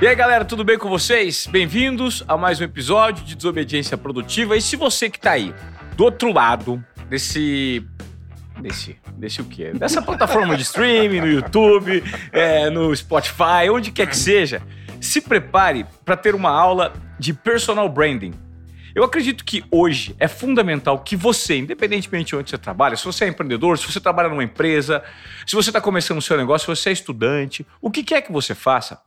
E aí, galera, tudo bem com vocês? Bem-vindos a mais um episódio de Desobediência Produtiva. E se você que tá aí, do outro lado desse. Desse. Desse o quê? Dessa plataforma de streaming, no YouTube, é, no Spotify, onde quer que seja, se prepare para ter uma aula de personal branding. Eu acredito que hoje é fundamental que você, independentemente de onde você trabalha, se você é empreendedor, se você trabalha numa empresa, se você está começando o seu negócio, se você é estudante, o que quer que você faça,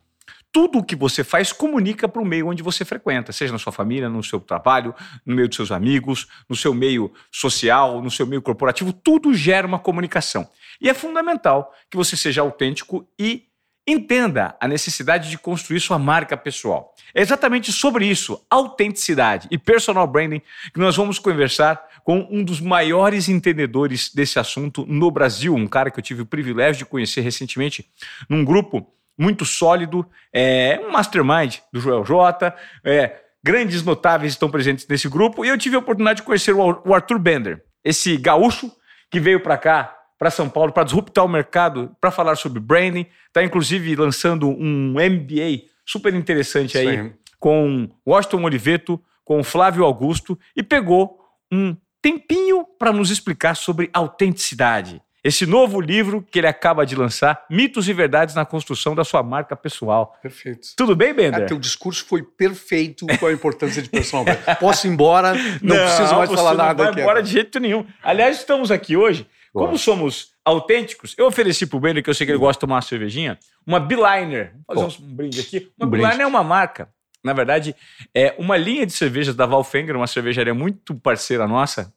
tudo o que você faz comunica para o meio onde você frequenta, seja na sua família, no seu trabalho, no meio dos seus amigos, no seu meio social, no seu meio corporativo, tudo gera uma comunicação. E é fundamental que você seja autêntico e entenda a necessidade de construir sua marca pessoal. É exatamente sobre isso, autenticidade e personal branding, que nós vamos conversar com um dos maiores entendedores desse assunto no Brasil, um cara que eu tive o privilégio de conhecer recentemente num grupo muito sólido, é um mastermind do Joel J. É, grandes notáveis estão presentes nesse grupo e eu tive a oportunidade de conhecer o Arthur Bender, esse gaúcho que veio para cá, para São Paulo, para disruptar o mercado, para falar sobre branding. Está inclusive lançando um MBA super interessante aí Sim. com Washington Oliveto, com Flávio Augusto e pegou um tempinho para nos explicar sobre autenticidade esse novo livro que ele acaba de lançar, Mitos e Verdades na Construção da Sua Marca Pessoal. Perfeito. Tudo bem, Bender? Ah, teu discurso foi perfeito com a importância de branding. Posso ir embora? Não, não preciso mais falar nada não vai embora de jeito nenhum. Aliás, estamos aqui hoje, Boa. como somos autênticos, eu ofereci pro Bender, que eu sei que ele gosta de tomar uma cervejinha, uma Biliner. Vou fazer um brinde aqui. Uma um Biliner é uma marca. Na verdade, é uma linha de cervejas da Valfenger, uma cervejaria muito parceira nossa.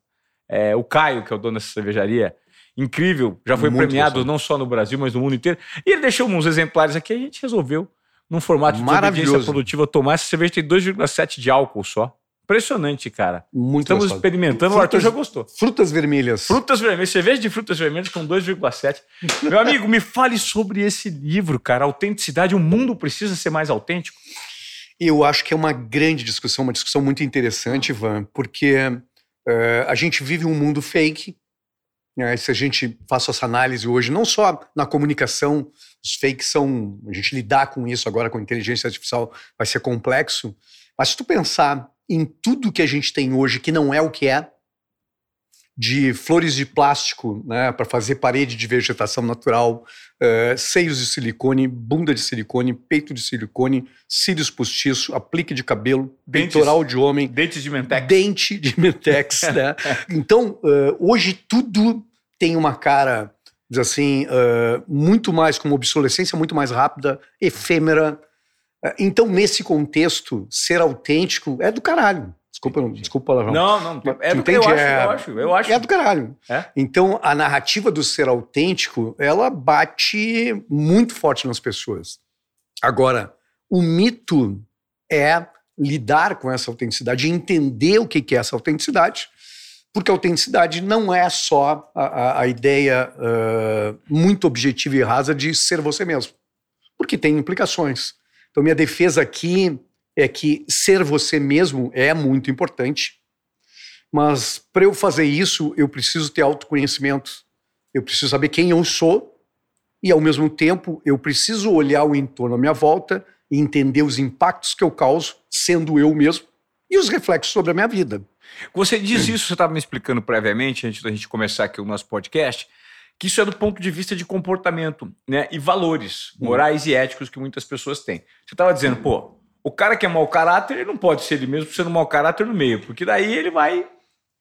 É, o Caio, que é o dono dessa cervejaria, incrível, já foi Muito premiado não só no Brasil, mas no mundo inteiro. E ele deixou uns exemplares aqui, a gente resolveu, num formato de desobediência produtiva, tomar. Essa cerveja tem 2,7 de álcool só. Impressionante, cara. Muito Estamos gostoso. experimentando, frutas, o Arthur já gostou. Frutas vermelhas. Frutas vermelhas, cerveja de frutas vermelhas com 2,7. Meu amigo, me fale sobre esse livro, cara. Autenticidade, o mundo precisa ser mais autêntico? Eu acho que é uma grande discussão, uma discussão muito interessante, Ivan, porque uh, a gente vive um mundo fake? Se a gente faz essa análise hoje, não só na comunicação, os fakes são. A gente lidar com isso agora com inteligência artificial vai ser complexo, mas se tu pensar em tudo que a gente tem hoje que não é o que é, de flores de plástico né, para fazer parede de vegetação natural, uh, seios de silicone, bunda de silicone, peito de silicone, cílios postiço, aplique de cabelo, dentes, peitoral de homem. Dentes de mentex. Dente de mentex. né? Então, uh, hoje tudo tem uma cara, diz assim, uh, muito mais com uma obsolescência muito mais rápida, efêmera. então, nesse contexto, ser autêntico é do caralho. Desculpa, não, desculpa palavrão. Não, não. É do, eu, acho, é, eu acho, eu acho. É do caralho. É? Então, a narrativa do ser autêntico, ela bate muito forte nas pessoas. Agora, o mito é lidar com essa autenticidade, entender o que é essa autenticidade, porque a autenticidade não é só a, a, a ideia uh, muito objetiva e rasa de ser você mesmo, porque tem implicações. Então, minha defesa aqui é que ser você mesmo é muito importante, mas para eu fazer isso, eu preciso ter autoconhecimento, eu preciso saber quem eu sou e, ao mesmo tempo, eu preciso olhar o entorno à minha volta e entender os impactos que eu causo sendo eu mesmo e os reflexos sobre a minha vida. Você diz isso, você estava me explicando previamente, antes da gente começar aqui o nosso podcast, que isso é do ponto de vista de comportamento né, e valores morais e éticos que muitas pessoas têm. Você estava dizendo, pô, o cara que é mau caráter, ele não pode ser ele mesmo sendo mau caráter no meio, porque daí ele vai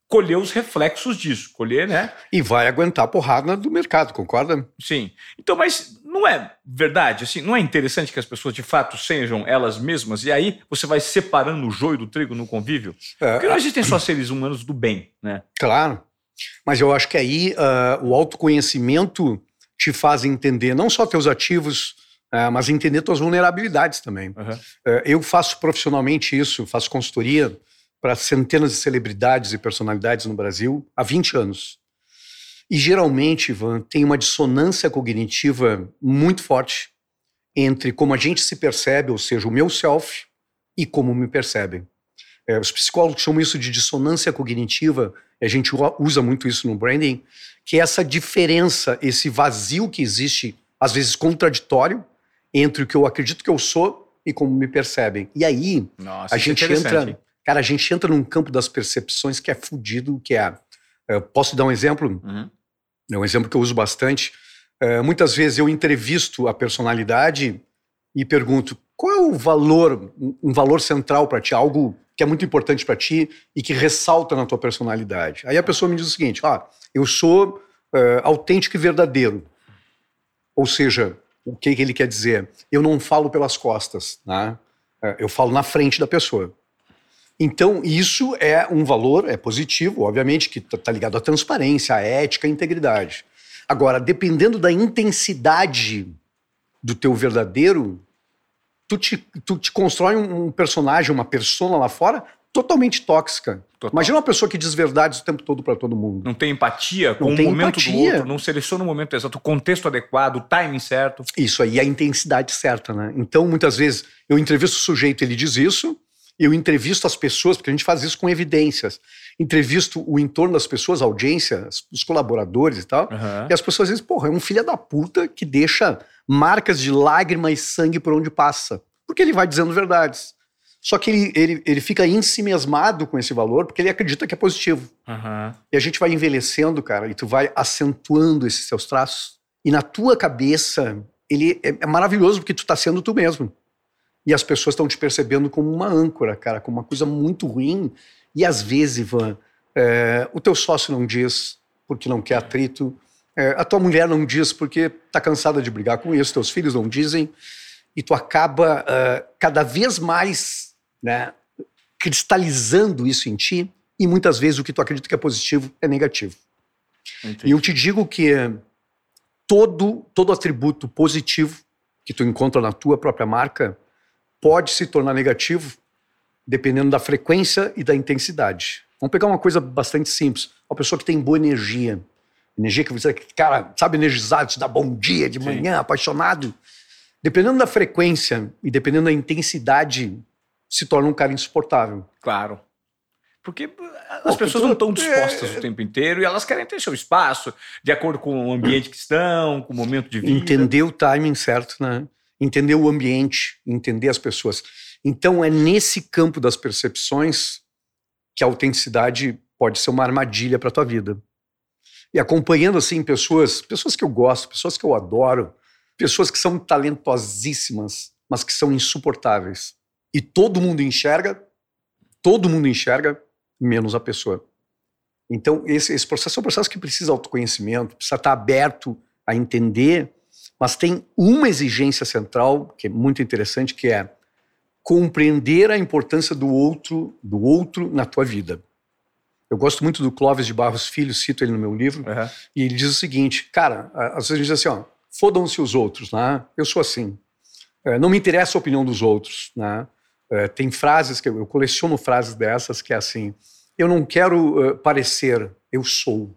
colher os reflexos disso, colher, né? E vai aguentar a porrada do mercado, concorda? Sim. Então, mas não é verdade, assim, não é interessante que as pessoas de fato sejam elas mesmas e aí você vai separando o joio do trigo no convívio? É, Porque não existem só seres humanos do bem, né? Claro. Mas eu acho que aí uh, o autoconhecimento te faz entender não só teus ativos, é, mas entender suas vulnerabilidades também. Uhum. eu faço profissionalmente isso, faço consultoria para centenas de celebridades e personalidades no Brasil há 20 anos. E geralmente, Ivan, tem uma dissonância cognitiva muito forte entre como a gente se percebe, ou seja, o meu self, e como me percebem. É, os psicólogos chamam isso de dissonância cognitiva, a gente usa muito isso no branding, que é essa diferença, esse vazio que existe, às vezes contraditório, entre o que eu acredito que eu sou e como me percebem. E aí, Nossa, a é gente entra. Cara, a gente entra num campo das percepções que é fudido, que é. Eu posso dar um exemplo? Uhum. É um exemplo que eu uso bastante. É, muitas vezes eu entrevisto a personalidade e pergunto qual é o valor, um- um valor central para ti, algo que é muito importante para ti e que ressalta na tua personalidade. Aí a pessoa me diz o seguinte: ah, eu sou é, autêntico e verdadeiro. Ou seja, o que, que ele quer dizer? Eu não falo pelas costas, né? É, eu falo na frente da pessoa. Então, isso é um valor, é positivo, obviamente, que está ligado à transparência, à ética, à integridade. Agora, dependendo da intensidade do teu verdadeiro, tu te, tu te constrói um personagem, uma persona lá fora totalmente tóxica. Total. Imagina uma pessoa que diz verdades o tempo todo para todo mundo. Não tem empatia com o tem momento do empatia. outro, não seleciona o momento exato, o contexto adequado, o timing certo. Isso aí, a intensidade certa, né? Então, muitas vezes, eu entrevisto o sujeito, ele diz isso, eu entrevisto as pessoas, porque a gente faz isso com evidências. Entrevisto o entorno das pessoas, a audiência, os colaboradores e tal. Aham. E as pessoas dizem, porra, é um filho da puta que deixa marcas de lágrima e sangue por onde passa. Porque ele vai dizendo verdades. Só que ele, ele, ele fica ensimesmado com esse valor porque ele acredita que é positivo. Aham. E a gente vai envelhecendo, cara, e tu vai acentuando esses seus traços. E na tua cabeça, ele é, é maravilhoso porque tu tá sendo tu mesmo. E as pessoas estão te percebendo como uma âncora, cara, como uma coisa muito ruim. E às vezes, Ivan, é, o teu sócio não diz porque não quer atrito, é, a tua mulher não diz porque tá cansada de brigar com isso, teus filhos não dizem, e tu acaba é, cada vez mais né, cristalizando isso em ti, e muitas vezes o que tu acredita que é positivo é negativo. Entendi. E eu te digo que todo, todo atributo positivo que tu encontra na tua própria marca pode se tornar negativo dependendo da frequência e da intensidade. Vamos pegar uma coisa bastante simples. Uma pessoa que tem boa energia. Energia que você, cara, sabe, energizado, te dá bom dia de Sim. manhã, apaixonado. Dependendo da frequência e dependendo da intensidade, se torna um cara insuportável. Claro. Porque as Pô, pessoas tu- não estão dispostas é- o tempo inteiro e elas querem ter seu espaço, de acordo com o ambiente que estão, com o momento de vida. entender o timing certo, né? Entender o ambiente, entender as pessoas. Então é nesse campo das percepções que a autenticidade pode ser uma armadilha para tua vida. E acompanhando assim pessoas, pessoas que eu gosto, pessoas que eu adoro, pessoas que são talentosíssimas, mas que são insuportáveis. E todo mundo enxerga, todo mundo enxerga, menos a pessoa. Então, esse, esse processo é um processo que precisa de autoconhecimento, precisa estar aberto a entender, mas tem uma exigência central que é muito interessante, que é compreender a importância do outro, do outro na tua vida. Eu gosto muito do Clóvis de Barros Filho, cito ele no meu livro, Aham. e ele diz o seguinte, cara, às vezes ele diz assim, ó, fodam-se os outros, né? Eu sou assim. É, não me interessa a opinião dos outros, né? É, tem frases que eu, eu coleciono frases dessas que é assim, eu não quero eh, parecer, eu sou.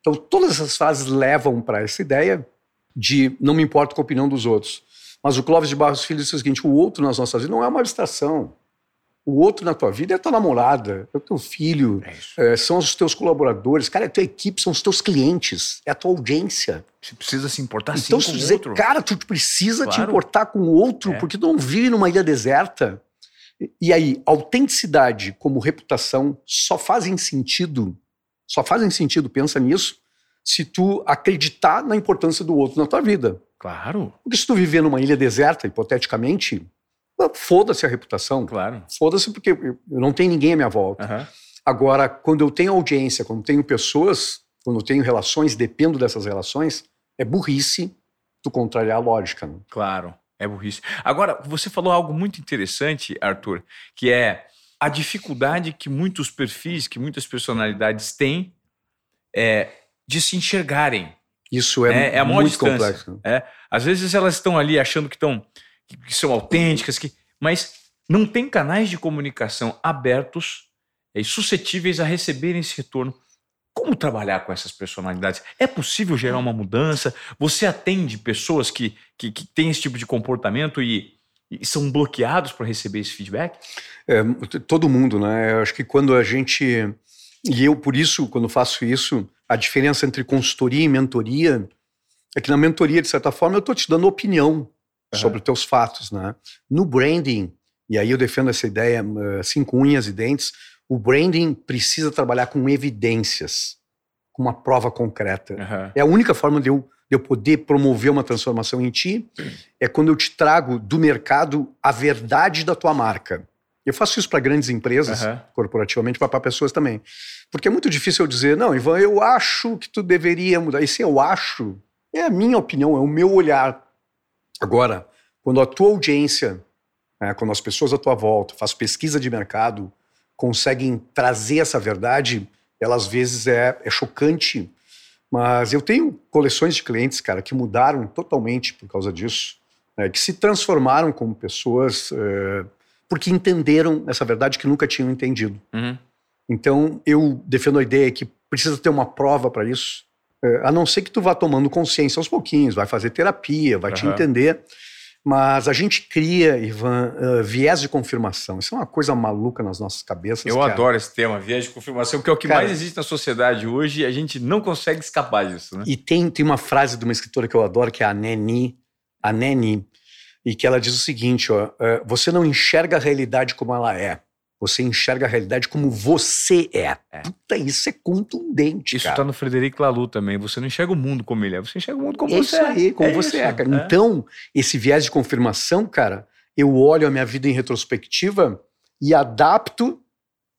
Então todas essas frases levam para essa ideia de não me importo com a opinião dos outros. Mas o Clóvis de Barros Filho diz o seguinte, o outro nas nossas vidas não é uma abstração. O outro na tua vida é tua namorada, é o teu filho, É é, são os teus colaboradores, cara, é a tua equipe, são os teus clientes, é a tua audiência. Você precisa se importar então, sim se com tu o dizer, outro. cara, tu precisa te Claro. importar com o outro, É. porque tu não vive numa ilha deserta. E- E aí, autenticidade como reputação só fazem sentido, só fazem sentido, pensa nisso, se tu acreditar na importância do outro na tua vida. Claro, Porque se tu viver numa ilha deserta, hipoteticamente, foda-se a reputação. claro. Foda-se porque eu não tenho ninguém à minha volta. Aham. Agora, quando eu tenho audiência, quando tenho pessoas, quando eu tenho relações, dependo dessas relações, é burrice tu contrariar a lógica. né? Claro, é burrice. Agora, você falou algo muito interessante, Arthur, que é a dificuldade que muitos perfis, que muitas personalidades têm é, de se enxergarem. Isso é, É- é muito distância. complexo. Às vezes elas estão ali achando que, estão, que, que são autênticas, que, mas não tem canais de comunicação abertos e suscetíveis a receberem esse retorno. Como trabalhar com essas personalidades? É possível gerar uma mudança? Você atende pessoas que, que, que têm esse tipo de comportamento e, e são bloqueados para receber esse feedback? É, todo mundo, né? Eu acho que quando a gente. E eu, por isso, quando faço isso, a diferença entre consultoria e mentoria é que na mentoria, de certa forma, eu estou te dando opinião. Sobre os teus fatos, né? No branding, e aí eu defendo essa ideia assim com unhas e dentes, o branding precisa trabalhar com evidências, com uma prova concreta. Aham. É a única forma de eu, de eu poder promover uma transformação em ti, é quando eu te trago do mercado a verdade da tua marca. Eu faço isso para grandes empresas, Aham. corporativamente, para pessoas também. Porque é muito difícil eu dizer, não, Ivan, eu acho que tu deveria mudar. Esse eu acho é a minha opinião, é o meu olhar. Agora, quando a tua audiência, né, quando as pessoas à tua volta, faz pesquisa de mercado, conseguem trazer essa verdade, ela às vezes é, é chocante. Mas eu tenho coleções de clientes, cara, que mudaram totalmente por causa disso, né, que se transformaram como pessoas eh, porque entenderam essa verdade que nunca tinham entendido. Uhum. Então, eu defendo a ideia que precisa ter uma prova para isso, é, a não ser que tu vá tomando consciência aos pouquinhos, vai fazer terapia, vai te Aham. entender. Mas a gente cria, Ivan, eh, viés de confirmação. Isso é uma coisa maluca nas nossas cabeças. Eu cara. adoro esse tema, viés de confirmação, que é o que Cara- mais existe na sociedade hoje e a gente não consegue escapar disso, né? E tem, tem uma frase de uma escritora que eu adoro, que é a Neni, a Neni, e que ela diz o seguinte: ó, eh, você não enxerga a realidade como ela é. Você enxerga a realidade como você é. É. Puta, isso é contundente, Isso cara. tá no Frederico Laloux também. Você não enxerga o mundo como ele é, você enxerga o mundo como É você isso é. aí, como É você isso, é, cara. é. Então, esse viés de confirmação, cara, eu olho a minha vida em retrospectiva e adapto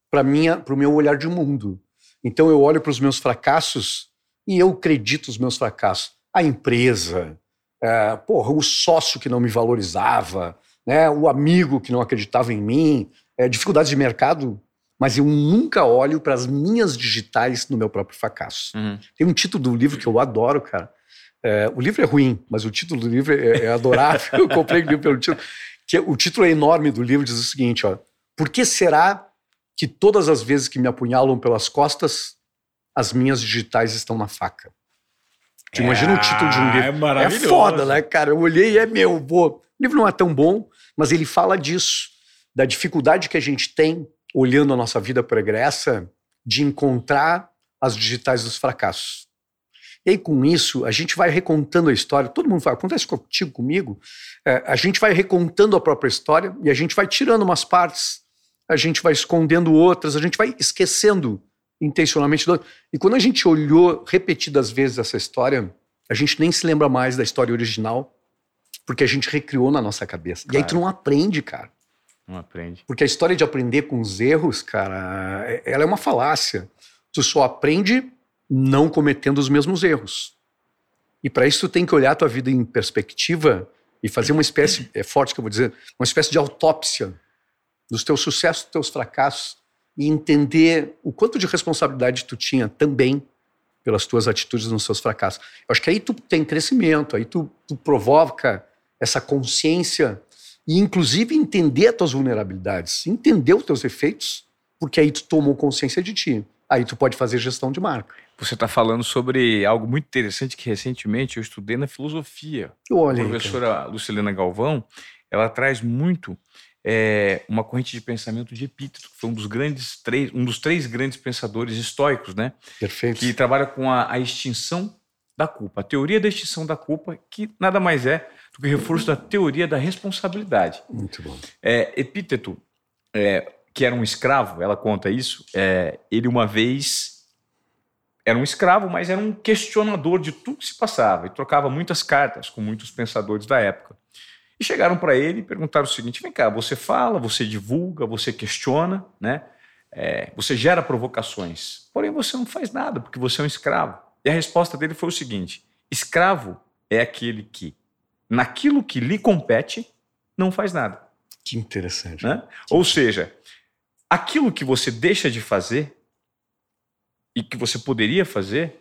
para minha, para o meu olhar de mundo. Então, eu olho para os meus fracassos e eu acredito os meus fracassos. A empresa, é, porra, o sócio que não me valorizava, né, o amigo que não acreditava em mim, é, dificuldades de mercado, mas eu nunca olho para as minhas digitais no meu próprio fracasso. Uhum. Tem um título do livro que eu adoro, cara. É, o livro é ruim, mas o título do livro é, é adorável. eu comprei o livro pelo título. Que é- o título é enorme do livro, diz o seguinte: ó, Por que será que todas as vezes que me apunhalam pelas costas, as minhas digitais estão na faca? Tu imagina o título de um Ah, livro. É É maravilhoso. foda, né, cara? Eu olhei e é meu, vou. O livro não é tão bom, mas ele fala disso, da dificuldade que a gente tem, olhando a nossa vida pregressa, de encontrar as digitais dos fracassos. E aí, com isso, a gente vai recontando a história. Todo mundo fala, acontece contigo, comigo. É, a gente vai recontando a própria história e a gente vai tirando umas partes, a gente vai escondendo outras, a gente vai esquecendo intencionalmente. do- E quando a gente olhou repetidas vezes essa história, a gente nem se lembra mais da história original, porque a gente recriou na nossa cabeça. E aí tu Claro. não aprende, cara. Não aprende. Porque a história de aprender com os erros, cara, é- ela é uma falácia. Tu só aprende não cometendo os mesmos erros. E para isso tu tem que olhar a tua vida em perspectiva e fazer uma espécie, é forte que eu vou dizer, uma espécie de autópsia dos teus sucessos, dos teus fracassos e entender o quanto de responsabilidade tu tinha também pelas tuas atitudes nos seus fracassos. Eu acho que aí tu tem crescimento, aí tu, tu provoca essa consciência e inclusive entender as tuas vulnerabilidades, entender os teus defeitos, porque aí tu tomou consciência de ti. Aí tu pode fazer gestão de marca. Você está falando sobre algo muito interessante que recentemente eu estudei na filosofia. Olha a aí, professora Lucilena Galvão, ela traz muito é, uma corrente de pensamento de Epíteto, que foi um dos grandes três, um dos três grandes pensadores estoicos, né? perfeito. Que trabalha com a, a extinção da culpa, a teoria da extinção da culpa, que nada mais é do que reforço da teoria da responsabilidade. Muito bom. É, Epíteto, é, que era um escravo, ela conta isso, é, ele uma vez era um escravo, mas era um questionador de tudo que se passava e trocava muitas cartas com muitos pensadores da época. E chegaram para ele e perguntaram o seguinte: vem cá, você fala, você divulga, você questiona, né? É, você gera provocações, porém você não faz nada porque você é um escravo. E a resposta dele foi o seguinte: escravo é aquele que, naquilo que lhe compete, não faz nada. Que interessante. Né? Ou seja, aquilo que você deixa de fazer e que você poderia fazer,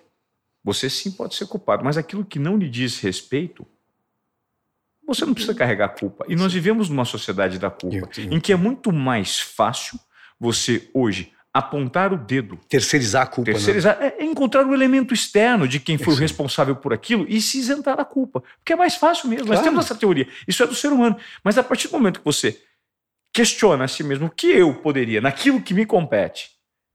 você sim pode ser culpado, mas aquilo que não lhe diz respeito, você não precisa carregar a culpa. E nós vivemos numa sociedade da culpa, em que é muito mais fácil você hoje apontar o dedo, Terceirizar a culpa. né? terceirizar, é encontrar o elemento externo de quem foi o Isso. responsável por aquilo e se isentar da culpa. Porque é mais fácil mesmo. Nós Claro. temos essa teoria. Isso é do ser humano. Mas a partir do momento que você questiona a si mesmo o que eu poderia, naquilo que me compete,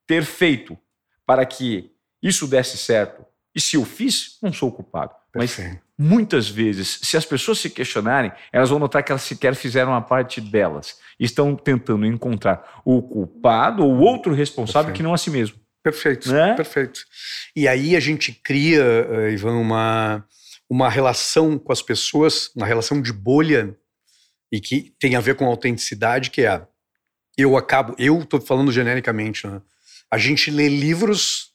ter feito para que isso desse certo, e se eu fiz, não sou culpado. Mas Perfeito. Muitas vezes, se as pessoas se questionarem, elas vão notar que elas sequer fizeram a parte delas. Estão tentando encontrar o culpado ou outro responsável Perfeito. que não a si mesmo. Perfeito, Né? perfeito. E aí a gente cria, eh, Ivan, uma, uma relação com as pessoas, uma relação de bolha, e que tem a ver com autenticidade, que é eu acabo, eu estou falando genericamente, né? A gente lê livros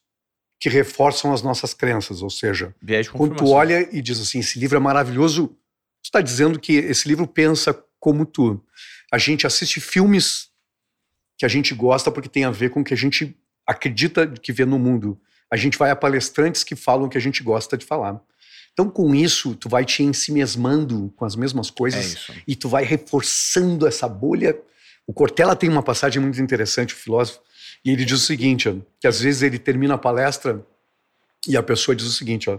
que reforçam as nossas crenças, ou seja, quando tu olha e diz assim, esse livro é maravilhoso, tu está dizendo que esse livro pensa como tu. A gente assiste filmes que a gente gosta porque tem a ver com o que a gente acredita que vê no mundo. A gente vai a palestrantes que falam o que a gente gosta de falar. Então, com isso, tu vai te ensimesmando com as mesmas É coisas isso. e tu vai reforçando essa bolha. O Cortella tem uma passagem muito interessante, o filósofo, e ele diz o seguinte, ó, que às vezes ele termina a palestra e a pessoa diz o seguinte, ó,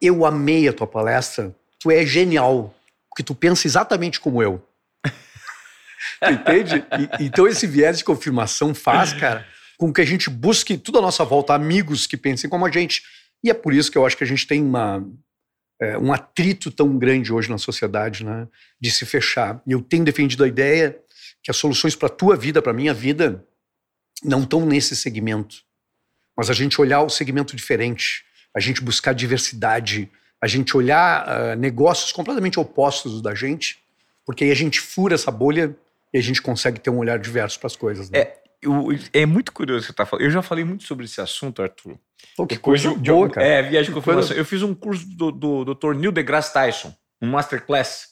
eu amei a tua palestra, tu é genial, porque tu pensa exatamente como eu. tu entende? E- então esse viés de confirmação faz, cara, com que a gente busque tudo à nossa volta amigos que pensem como a gente. E é por isso que eu acho que a gente tem uma, é, um atrito tão grande hoje na sociedade, né? De se fechar. E eu tenho defendido a ideia que as soluções para a tua vida, para a minha vida, não estão nesse segmento. Mas a gente olhar o segmento diferente, a gente buscar diversidade, a gente olhar ah, negócios completamente opostos da gente, porque aí a gente fura essa bolha e a gente consegue ter um olhar diverso para as coisas. Né? É, eu- é muito curioso o que você está falando. Eu já falei muito sobre esse assunto, Arthur. Pô, que Depois coisa de- boa, cara. É, viagem de confirmação. Eu fiz um curso do, do, do Dr. Neil deGrasse Tyson, um masterclass.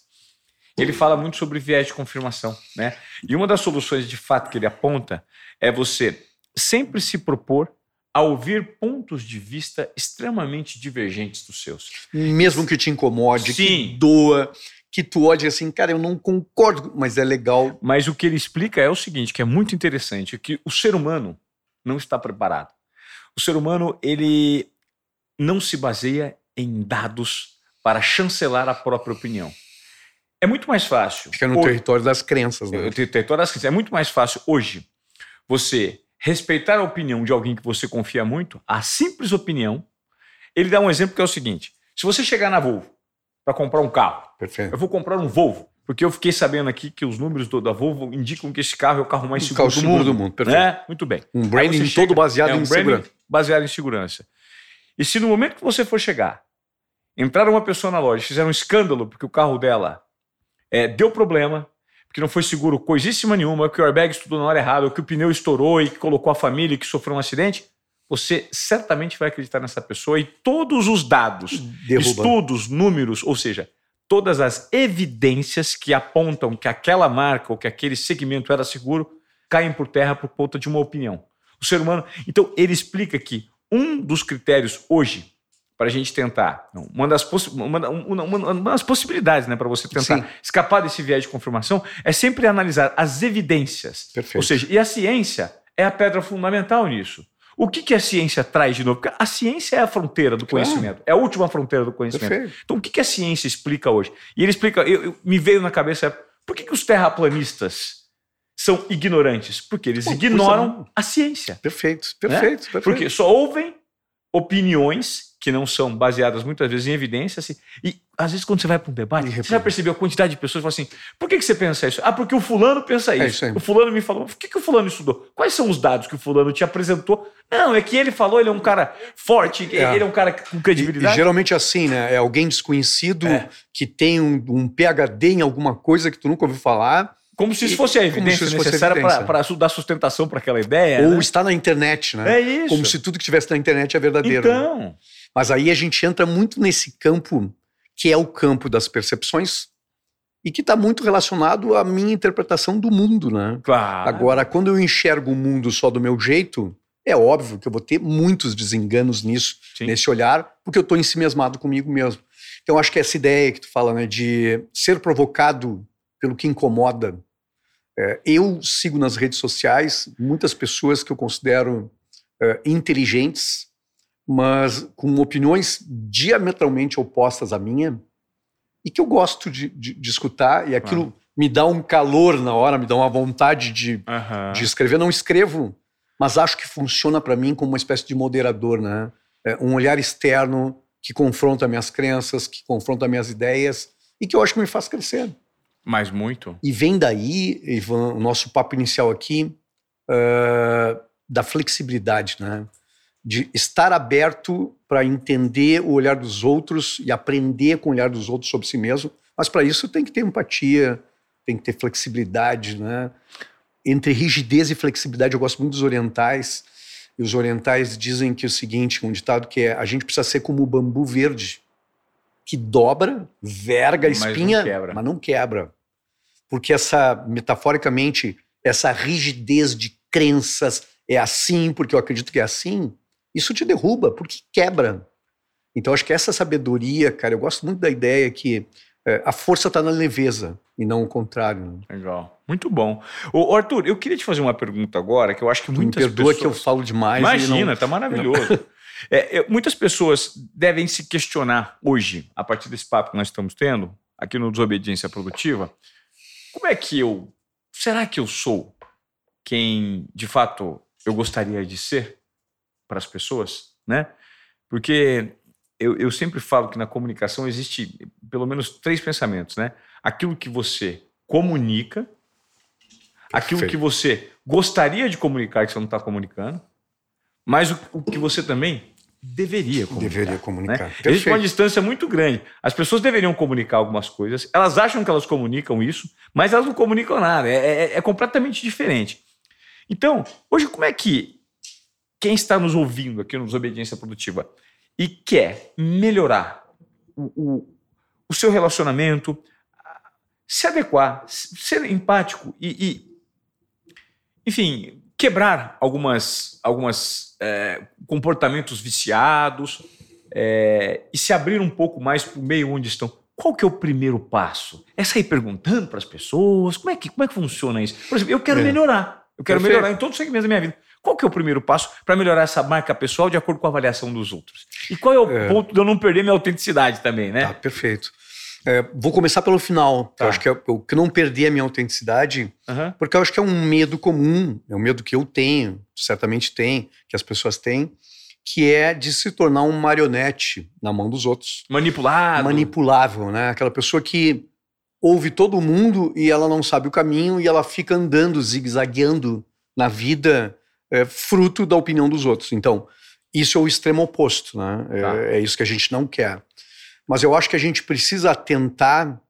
Ele fala muito sobre viés de confirmação, né? E uma das soluções de fato que ele aponta é você sempre se propor a ouvir pontos de vista extremamente divergentes dos seus. Mesmo que te incomode, Sim. que doa, que tu olhe assim, cara, eu não concordo, mas é legal. Mas o que ele explica é o seguinte, que é muito interessante, que o ser humano não está preparado. O ser humano, ele não se baseia em dados para chancelar a própria opinião. É muito mais fácil. Fica no hoje- território das crenças, né? tenho território das crenças. É muito mais fácil hoje você respeitar a opinião de alguém que você confia muito, a simples opinião. Ele dá um exemplo que é o seguinte: se você chegar na Volvo para comprar um carro, Perfeito. eu vou comprar um Volvo, porque eu fiquei sabendo aqui que os números do- da Volvo indicam que esse carro é o carro mais Um seguro, carro do, seguro mundo, do mundo, perfeito. Né? Muito bem. Um branding chega- todo baseado é um em segurança. Baseado em segurança. E se no momento que você for chegar, entrar uma pessoa na loja fizer um escândalo porque o carro dela é, deu problema, porque não foi seguro coisíssima nenhuma, que o airbag estudou na hora errada, ou que o pneu estourou e que colocou a família e que sofreu um acidente, você certamente vai acreditar nessa pessoa e todos os dados, Derruba. estudos, números, ou seja, todas as evidências que apontam que aquela marca ou que aquele segmento era seguro caem por terra por conta de uma opinião. O ser humano. Então, ele explica que um dos critérios hoje para a gente tentar, uma das, uma, uma- uma- das possibilidades né, para você tentar Sim. escapar desse viés de confirmação é sempre analisar as evidências. Perfeito. Ou seja, e a ciência é a pedra fundamental nisso. O que, que a ciência traz de novo? Porque a ciência é a fronteira do Claro. conhecimento, é a última fronteira do conhecimento. Perfeito. Então, o que, que a ciência explica hoje? E ele explica, eu, eu- me veio na cabeça, por que, que os terraplanistas são ignorantes? Porque eles Pô, ignoram a ciência. Perfeito, perfeito, perfeito. Né? Porque só ouvem opiniões que não são baseadas muitas vezes em evidência. assim, e às vezes, quando você vai para um debate, E você já percebeu a quantidade de pessoas que falam assim: por que, que você pensa isso? Ah, porque o fulano pensa isso. É isso aí. o fulano me falou. Por que, que o fulano estudou? Quais são os dados que o fulano te apresentou? Não, é que ele falou, ele é um cara forte, É. ele é um cara com E, e credibilidade. geralmente assim, né? É alguém desconhecido É. que tem um, um PhD em alguma coisa que tu nunca ouviu falar, Como se isso E- fosse a evidência fosse necessária para dar sustentação para aquela ideia. ou né? está na internet, né? É isso. Como se tudo que tivesse na internet é verdadeiro. né? Mas aí a gente entra muito nesse campo que é o campo das percepções e que está muito relacionado à minha interpretação do mundo, né? claro. Agora, quando eu enxergo o mundo só do meu jeito, é óbvio que eu vou ter muitos desenganos nisso, Sim. nesse olhar, porque eu estou ensimesmado comigo mesmo. Então, acho que essa ideia que tu fala, né, de ser provocado pelo que incomoda. É, eu sigo nas redes sociais muitas pessoas que eu considero é, inteligentes, mas com opiniões diametralmente opostas à minha, e que eu gosto de, de- de escutar, e aquilo me dá um calor na hora, me dá uma vontade de, de escrever. Não escrevo, mas acho que funciona para mim como uma espécie de moderador, né? É, um olhar externo que confronta minhas crenças, que confronta minhas ideias e que eu acho que me faz crescer. Mas muito. E vem daí, Ivan, o nosso papo inicial aqui, uh, da flexibilidade, né? De estar aberto para entender o olhar dos outros e aprender com o olhar dos outros sobre si mesmo. Mas para isso tem que ter empatia, tem que ter flexibilidade, né? Entre rigidez e flexibilidade, eu gosto muito dos orientais. E os orientais dizem que é o seguinte, um ditado que é: a gente precisa ser como o bambu verde, que dobra, verga a espinha, mas não, mas não quebra. Porque essa, metaforicamente, essa rigidez de crenças é assim, porque eu acredito que é assim, isso te derruba, porque quebra. Então, acho que essa sabedoria, cara, eu gosto muito da ideia que é, a força está na leveza e não o contrário. Né? Legal. Muito bom. Ô, Arthur, eu queria te fazer uma pergunta agora, que eu acho que muitas me perdoa pessoas... que eu falo demais. Imagina, não... tá maravilhoso. é, é, muitas pessoas devem se questionar hoje, a partir desse papo que nós estamos tendo, aqui no Desobediência Produtiva, como é que eu... Será que eu sou quem, de fato, eu gostaria de ser para as pessoas, né? Porque eu, eu sempre falo que na comunicação existe pelo menos três pensamentos, né? Aquilo que você comunica, aquilo que você gostaria de comunicar que você não está comunicando, mas o, o, que você também deveria comunicar. Deveria comunicar. Né? Existe uma distância muito grande. As pessoas deveriam comunicar algumas coisas, elas acham que elas comunicam isso, mas elas não comunicam nada. É, é, é completamente diferente. Então, hoje, como é que quem está nos ouvindo aqui no Desobediência Produtiva e quer melhorar o, o, o seu relacionamento, se adequar, ser empático e, e enfim, quebrar algumas, algumas é, comportamentos viciados é, e se abrir um pouco mais para o meio onde estão. Qual que é o primeiro passo? É sair perguntando para as pessoas? Como é, que, como é que funciona isso? Por exemplo, eu quero é. melhorar. Eu quero Perfeito. melhorar em todos os segmentos da minha vida. Qual que é o primeiro passo para melhorar essa marca pessoal de acordo com a avaliação dos outros? E qual é o é. ponto de eu não perder minha autenticidade também, né? Tá, perfeito. É, vou começar pelo final. Tá. Eu acho que é o que não perder a minha autenticidade, uhum. porque eu acho que é um medo comum, é um medo que eu tenho, certamente tem, que as pessoas têm, que é de se tornar um marionete na mão dos outros. Manipulado. Manipulável, né? Aquela pessoa que ouve todo mundo e ela não sabe o caminho e ela fica andando, zigue-zagueando na vida é, fruto da opinião dos outros. Então, isso é o extremo oposto, né? É, tá. É, é isso que a gente não quer. Mas eu acho que a gente precisa atentar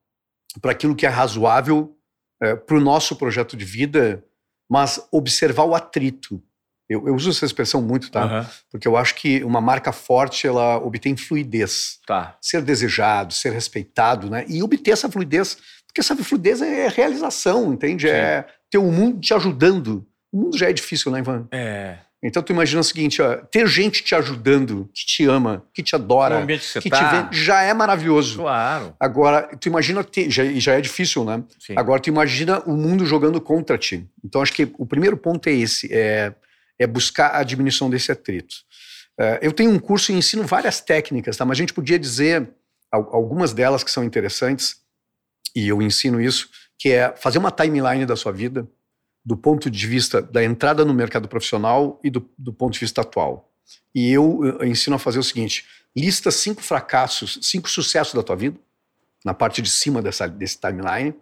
para aquilo que é razoável é, para o nosso projeto de vida, mas observar o atrito. Eu, eu uso essa expressão muito, tá? Uhum. Porque eu acho que uma marca forte, ela obtém fluidez. Tá. Ser desejado, ser respeitado, né? E obter essa fluidez, porque essa fluidez é realização, entende? Sim. É ter o mundo te ajudando. O mundo já é difícil, né, Ivan? É. Então tu imagina o seguinte, ó, ter gente te ajudando, que te ama, que te adora, no ambiente que, que tá. te vê, já é maravilhoso. Claro. Agora, tu imagina, ter, já, já é difícil, né? Sim. Agora tu imagina o mundo jogando contra ti. Então acho que o primeiro ponto é esse, é, é buscar a diminuição desse atrito. Uh, eu tenho um curso e ensino várias técnicas, tá? Mas a gente podia dizer algumas delas que são interessantes, e eu ensino isso, que é fazer uma timeline da sua vida, do ponto de vista da entrada no mercado profissional e do, do ponto de vista atual. E eu, eu, ensino a fazer o seguinte: lista cinco fracassos, cinco sucessos da tua vida, na parte de cima dessa, desse timeline,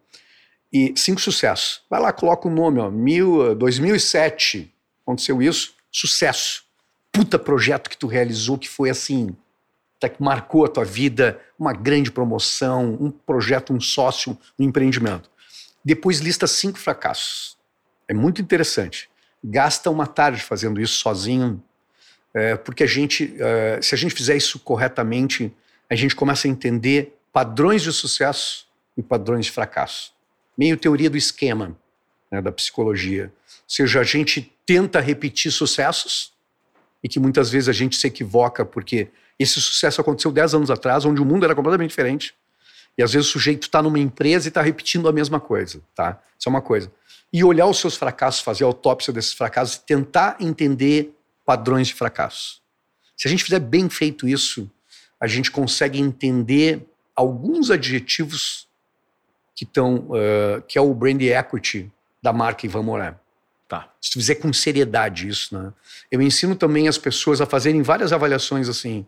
e cinco sucessos. Vai lá, coloca o nome, ó, mil, 2007, aconteceu isso, sucesso. Puta projeto que tu realizou que foi assim, tá, que marcou a tua vida, uma grande promoção, um projeto, um sócio, um empreendimento. Depois lista cinco fracassos. É muito interessante. Gasta uma tarde fazendo isso sozinho, é, porque a gente, é, se a gente fizer isso corretamente, a gente começa a entender padrões de sucesso e padrões de fracasso. Meio teoria do esquema né, da psicologia. Ou seja, a gente tenta repetir sucessos e que muitas vezes a gente se equivoca porque esse sucesso aconteceu 10 anos atrás, onde o mundo era completamente diferente. E às vezes o sujeito está numa empresa e está repetindo a mesma coisa, tá? Isso é uma coisa e olhar os seus fracassos, fazer a autópsia desses fracassos e tentar entender padrões de fracasso. Se a gente fizer bem feito isso, a gente consegue entender alguns adjetivos que estão, uh, que é o brand equity da marca Ivan Moran. Tá. Se tu fizer com seriedade isso, né? Eu ensino também as pessoas a fazerem várias avaliações assim.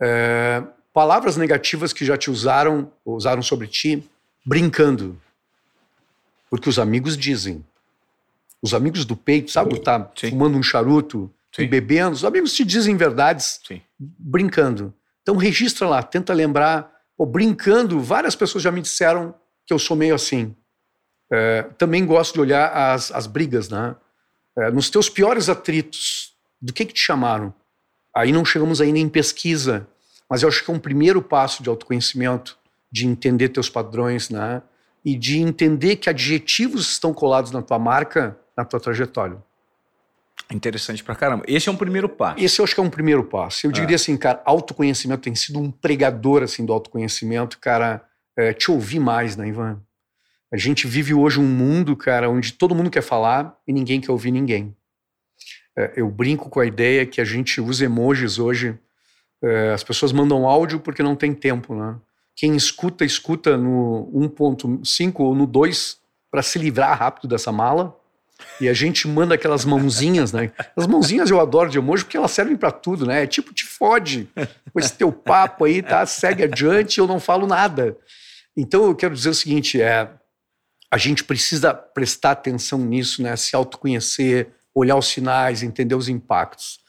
Uh, palavras negativas que já te usaram, usaram sobre ti, brincando. Porque os amigos dizem. Os amigos do peito, sabe? Tá Sim. fumando um charuto Sim. e bebendo. Os amigos te dizem verdades Sim. brincando. Então registra lá, tenta lembrar. Pô, brincando, várias pessoas já me disseram que eu sou meio assim. É, também gosto de olhar as, as brigas, né? É, nos teus piores atritos, do que que te chamaram? Aí não chegamos ainda em pesquisa, mas eu acho que é um primeiro passo de autoconhecimento, de entender teus padrões, né? E de entender que adjetivos estão colados na tua marca, na tua trajetória. Interessante pra caramba. Esse é um primeiro passo. Esse eu acho que é um primeiro passo. Eu diria assim, cara, autoconhecimento tem sido um pregador assim do autoconhecimento, cara, é, te ouvir mais, né, Ivan? A gente vive hoje um mundo, cara, onde todo mundo quer falar e ninguém quer ouvir ninguém. É, eu brinco com a ideia que a gente usa emojis hoje. É, as pessoas mandam áudio porque não tem tempo, né? Quem escuta, escuta no 1.5 ou no 2 para se livrar rápido dessa mala. E a gente manda aquelas mãozinhas, né? As mãozinhas eu adoro de emoji porque elas servem para tudo, né? É tipo, te fode com esse teu papo aí, tá? Segue adiante, eu não falo nada. Então eu quero dizer o seguinte, é a gente precisa prestar atenção nisso, né? Se autoconhecer, olhar os sinais, entender os impactos.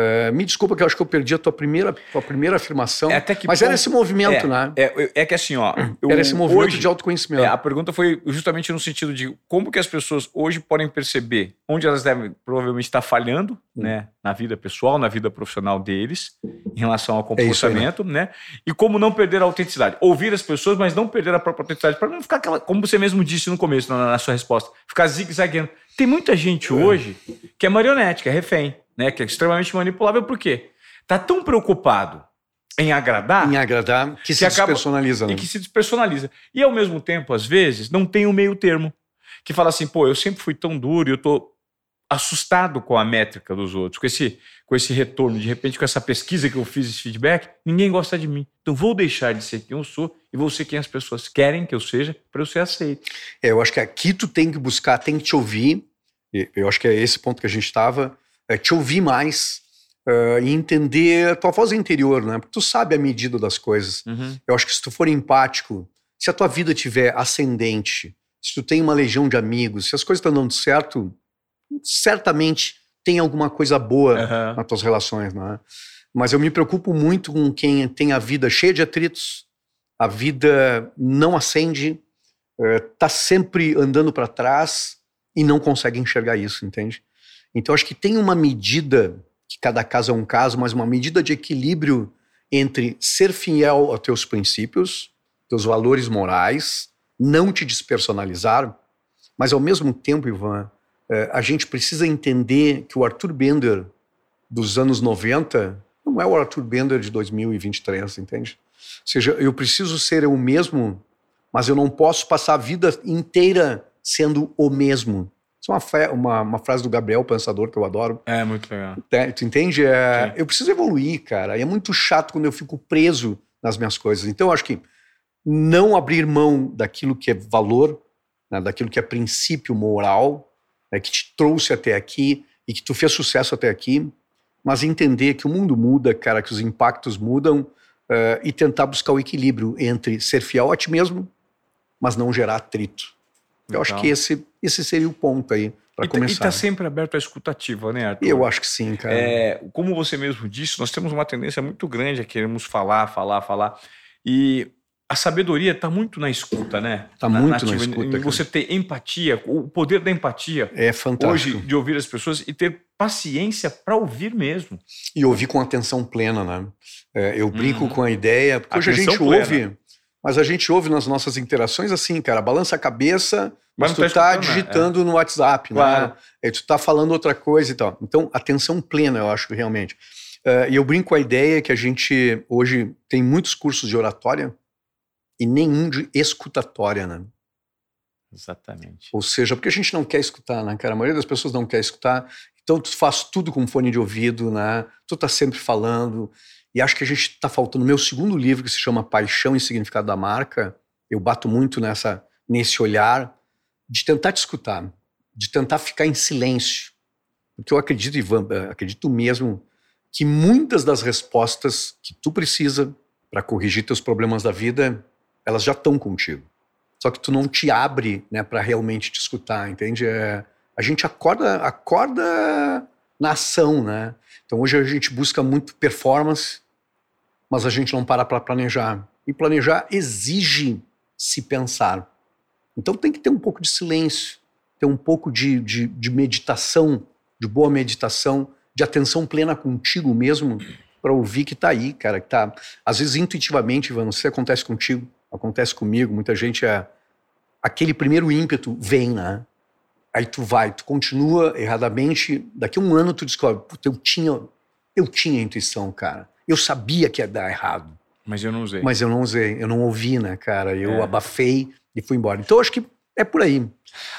É, me desculpa que eu acho que eu perdi a tua primeira, tua primeira afirmação, É até que mas era ponto- esse movimento, é, né? É, é que assim, ó. eu- Era esse movimento hoje, de autoconhecimento. É, a pergunta foi justamente no sentido de como que as pessoas hoje podem perceber onde elas devem provavelmente estar falhando, Hum. né, na vida pessoal, na vida profissional deles, em relação ao É isso aí, comportamento, né, e como não perder a autenticidade. Ouvir as pessoas, mas não perder a própria autenticidade, para não ficar aquela, como você mesmo disse no começo, na, na sua resposta, ficar zigue-zagueando. Tem muita gente hoje que é marionete, que é refém, né, que é extremamente manipulável, por quê? Tá tão preocupado em agradar Em agradar, que, se que acaba- despersonaliza. né? e que se despersonaliza. E ao mesmo tempo, às vezes, não tem o meio termo. Que fala assim, pô, eu sempre fui tão duro e eu tô assustado com a métrica dos outros, com esse, com esse retorno, de repente, com essa pesquisa que eu fiz, esse feedback, ninguém gosta de mim. Então vou deixar de ser quem eu sou e vou ser quem as pessoas querem que eu seja para eu ser aceito. É, eu acho que aqui tu tem que buscar, tem que te ouvir. Eu acho que é esse ponto que a gente estava, te ouvir mais eh, e entender a tua voz interior, né? Porque tu sabe a medida das coisas. Eu acho que se tu for empático, se a tua vida tiver ascendente, se tu tem uma legião de amigos, se as coisas estão dando certo, certamente tem alguma coisa boa Aham. nas tuas relações, né? Mas eu me preocupo muito com quem tem a vida cheia de atritos, a vida não acende, eh, tá sempre andando para trás e não consegue enxergar isso, entende? Então acho que tem uma medida, que cada caso é um caso, mas uma medida de equilíbrio entre ser fiel aos teus princípios, teus valores morais, não te despersonalizar, mas ao mesmo tempo, Ivan, eh, a gente precisa entender que o Arthur Bender dos anos 90 não é o Arthur Bender de 2023, entende? Ou seja, eu preciso ser eu mesmo, mas eu não posso passar a vida inteira sendo o mesmo. Uma, uma- uma frase do Gabriel Pensador que eu adoro. É muito legal. Tu entende? É, eu preciso evoluir, cara. E é muito chato quando eu fico preso nas minhas coisas. Então, eu acho que não abrir mão daquilo que é valor, né, daquilo que é princípio moral, né, que te trouxe até aqui e que tu fez sucesso até aqui, mas entender que o mundo muda, cara, que os impactos mudam eh, e tentar buscar o equilíbrio entre ser fiel a ti mesmo, mas não gerar atrito. Eu acho que esse, esse seria o ponto aí para E, tá- e começar. tá sempre aberto à escutativa, né, Arthur? Eu acho que sim, cara. É, como você mesmo disse, nós temos uma tendência muito grande a queremos falar, falar, falar. E a sabedoria está muito na escuta, né? Tá muito na ativa, escuta, Em cara. você ter empatia, o poder da empatia. É fantástico. Hoje, de ouvir as pessoas e ter paciência para ouvir mesmo. E ouvir com atenção plena, né? É, eu brinco Uhum. com a ideia, porque hoje a Atenção gente plena. ouve, mas a gente ouve nas nossas interações assim, cara, balança a cabeça, mas, Mas tu tá, tá né? digitando no WhatsApp, Claro. né? E tu tá falando outra coisa e tal. Então, atenção plena, eu acho, realmente. É, E eu brinco com a ideia que a gente hoje tem muitos cursos de oratória e nenhum de escutatória, né? Exatamente. Ou seja, porque a gente não quer escutar, né, cara? A maioria das pessoas não quer escutar. Então tu faz tudo com fone de ouvido, né? Tu tá sempre falando. E acho que a gente tá faltando. Meu segundo livro, que se chama Paixão e Significado da Marca, eu bato muito nessa nesse olhar de tentar te escutar, de tentar ficar em silêncio. Porque eu acredito, Ivan, eh, acredito mesmo que muitas das respostas que tu precisa para corrigir teus problemas da vida, elas já estão contigo. Só que tu não te abre, né, para realmente te escutar, entende? É, a gente acorda, acorda na ação, né? Então hoje a gente busca muito performance, mas a gente não para para planejar. E planejar exige se pensar. Então tem que ter um pouco de silêncio, ter um pouco de, de, de meditação, de boa meditação, de atenção plena contigo mesmo, para ouvir que tá aí, cara, que tá. Às vezes, intuitivamente, Ivan, se acontece contigo, acontece comigo, muita gente é. Aquele primeiro ímpeto vem, né? Aí tu vai, tu continua erradamente, daqui a um ano tu descobre, puta, eu tinha, eu tinha intuição, cara. Eu sabia que ia dar errado. Mas eu não usei. Mas eu não usei, eu não ouvi, né, cara? Eu é. abafei e fui embora. Então, acho que é por aí.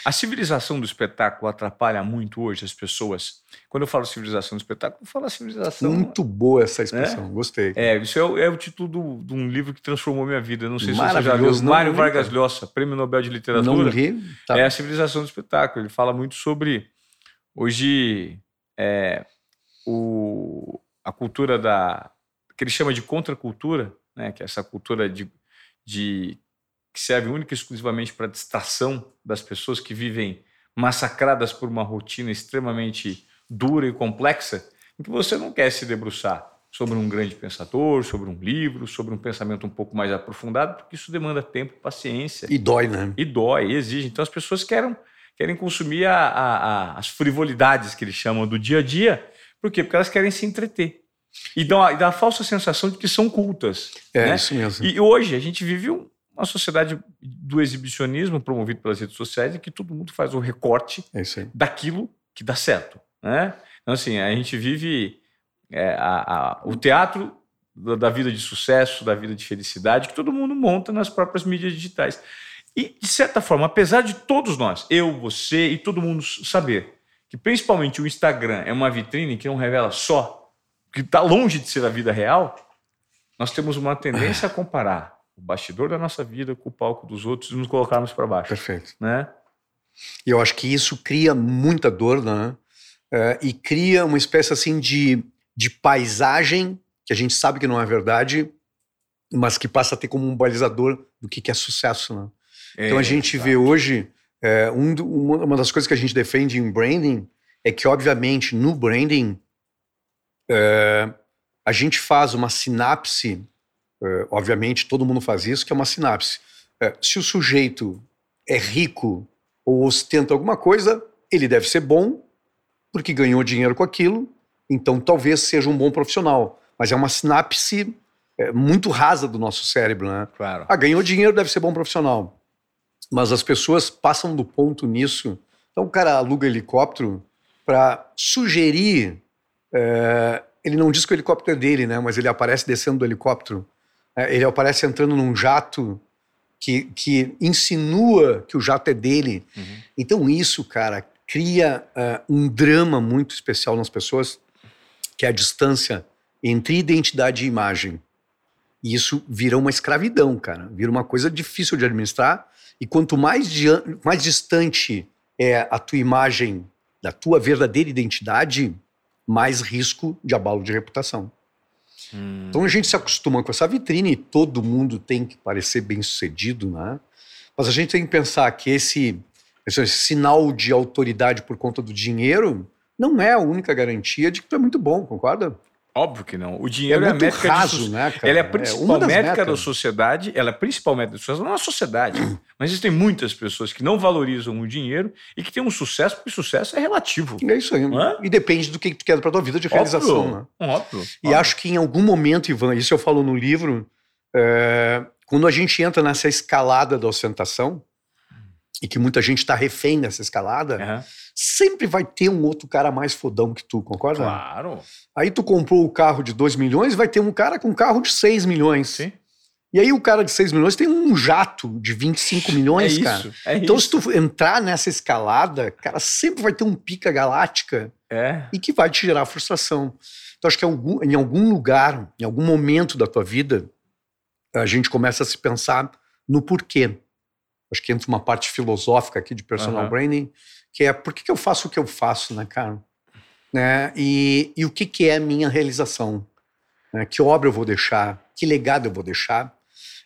A civilização do espetáculo atrapalha muito hoje as pessoas. Quando eu falo civilização do espetáculo, eu falo a civilização. Muito boa essa expressão, é? gostei. É, isso é, é, o título de um livro que transformou minha vida. Não sei se você já viu. Mário Vargas Llosa, Prêmio Nobel de Literatura. Não li. Tá. É a civilização do espetáculo. Ele fala muito sobre hoje é, o, a cultura da que ele chama de contracultura, né, que é essa cultura de, de que serve única e exclusivamente para distração das pessoas que vivem massacradas por uma rotina extremamente dura e complexa, em que você não quer se debruçar sobre um grande pensador, sobre um livro, sobre um pensamento um pouco mais aprofundado, porque isso demanda tempo, paciência. E dói, né? E dói, e exige. Então as pessoas querem, querem consumir a, a, a, as frivolidades que eles chamam do dia a dia. Por quê? Porque elas querem se entreter. E dá, a, dá a falsa sensação de que são cultas. É, né? isso mesmo. E hoje a gente vive um, uma sociedade do exibicionismo promovido pelas redes sociais em que todo mundo faz o recorte é daquilo que dá certo. Né? Então, assim, a gente vive é, a, a, o teatro da vida de sucesso, da vida de felicidade, que todo mundo monta nas próprias mídias digitais. E, de certa forma, apesar de todos nós, eu, você e todo mundo saber que principalmente o Instagram é uma vitrine que não revela só, que está longe de ser a vida real, nós temos uma tendência a comparar o bastidor da nossa vida com o palco dos outros e nos colocarmos para baixo. Perfeito. Né? E eu acho que isso cria muita dor, né? É, e cria uma espécie assim de, de paisagem que a gente sabe que não é verdade, mas que passa a ter como um balizador do que, que é sucesso, né? É, então a gente exatamente. vê hoje é, um, uma das coisas que a gente defende em branding é que obviamente no branding é, a gente faz uma sinapse é, obviamente, todo mundo faz isso, que é uma sinapse. É, se o sujeito é rico ou ostenta alguma coisa, ele deve ser bom, porque ganhou dinheiro com aquilo, então talvez seja um bom profissional. Mas é uma sinapse é, muito rasa do nosso cérebro, né? Claro. Ah, ganhou dinheiro, deve ser bom profissional. Mas as pessoas passam do ponto nisso. Então o cara aluga helicóptero para sugerir. É, ele não diz que o helicóptero é dele, né? Mas ele aparece descendo do helicóptero é, ele aparece entrando num jato que, que insinua que o jato é dele. Uhum. Então, isso, cara, cria uh, um drama muito especial nas pessoas, que é a distância entre identidade e imagem. E isso vira uma escravidão, cara. Vira uma coisa difícil de administrar. E quanto mais, mais distante é a tua imagem da tua verdadeira identidade, mais risco de abalo de reputação. Hum. Então a gente se acostuma com essa vitrine e todo mundo tem que parecer bem sucedido, né? Mas a gente tem que pensar que esse, esse sinal de autoridade por conta do dinheiro não é a única garantia de que tu é muito bom, concorda? Óbvio que não. O dinheiro é, é a métrica raso, de né, cara? Ela é a principal é métrica métricas. da sociedade, ela é a principal métrica da sociedade, não é a sociedade. Mas existem muitas pessoas que não valorizam o dinheiro e que têm um sucesso, porque sucesso é relativo. É isso aí. É? E depende do que tu quer para tua vida de realização. Óbvio, né? óbvio. E óbvio. acho que em algum momento, Ivan, isso eu falo no livro, é, quando a gente entra nessa escalada da ostentação, e que muita gente está refém dessa escalada, uhum. Sempre vai ter um outro cara mais fodão que tu, concorda? Claro. Aí tu comprou o carro de 2 milhões, vai ter um cara com um carro de 6 milhões. Sim. E aí o cara de 6 milhões tem um jato de 25 milhões, é cara. Isso, é então isso. se tu entrar nessa escalada, cara, sempre vai ter um pica galáctica é. e que vai te gerar frustração. Então acho que em algum lugar, em algum momento da tua vida, a gente começa a se pensar no porquê acho que entra uma parte filosófica aqui de personal uhum. branding, que é por que, que eu faço o que eu faço, né, cara? Né? E, e o que, que é minha realização? Né? Que obra eu vou deixar? que legado eu vou deixar.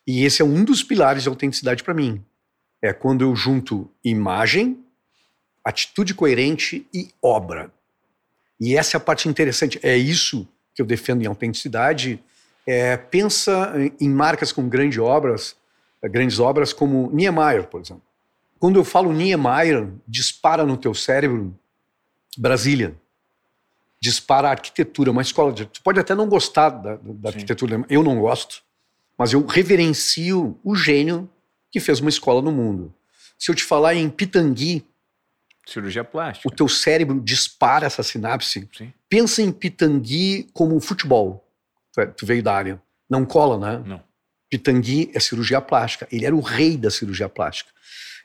E esse é um dos pilares de autenticidade para mim. É quando eu junto imagem, atitude coerente e obra. E essa é a parte interessante. É isso que eu defendo em autenticidade. É, pensa em marcas com grandes obras, grandes obras como Niemeyer, por exemplo. Quando eu falo Niemeyer, dispara no teu cérebro Brasília. Dispara a arquitetura, uma escola de. Tu pode até não gostar da, da arquitetura, eu não gosto, mas eu reverencio o gênio que fez uma escola no mundo. Se eu te falar em Pitangui, Cirurgia plástica. O teu cérebro dispara essa sinapse. Sim. Pensa em Pitangui como futebol. Tu, é, tu veio da área. Não cola, né? Não. Pitangui é cirurgia plástica. Ele era o rei da cirurgia plástica.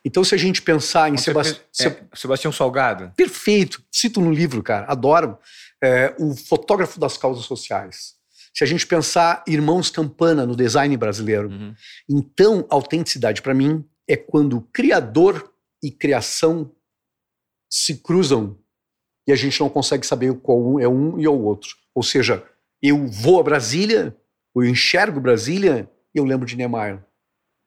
Então, se a gente pensar em Sebastião. É, Sebastião Salgado. Perfeito. Cito no livro, cara. Adoro. É, o fotógrafo das causas sociais. Se a gente pensar Irmãos Campana no design brasileiro. Uhum. Então, autenticidade para mim é quando criador e criação se cruzam e a gente não consegue saber qual é um e o outro. Ou seja, eu vou a Brasília, eu enxergo Brasília e eu lembro de Niemeyer.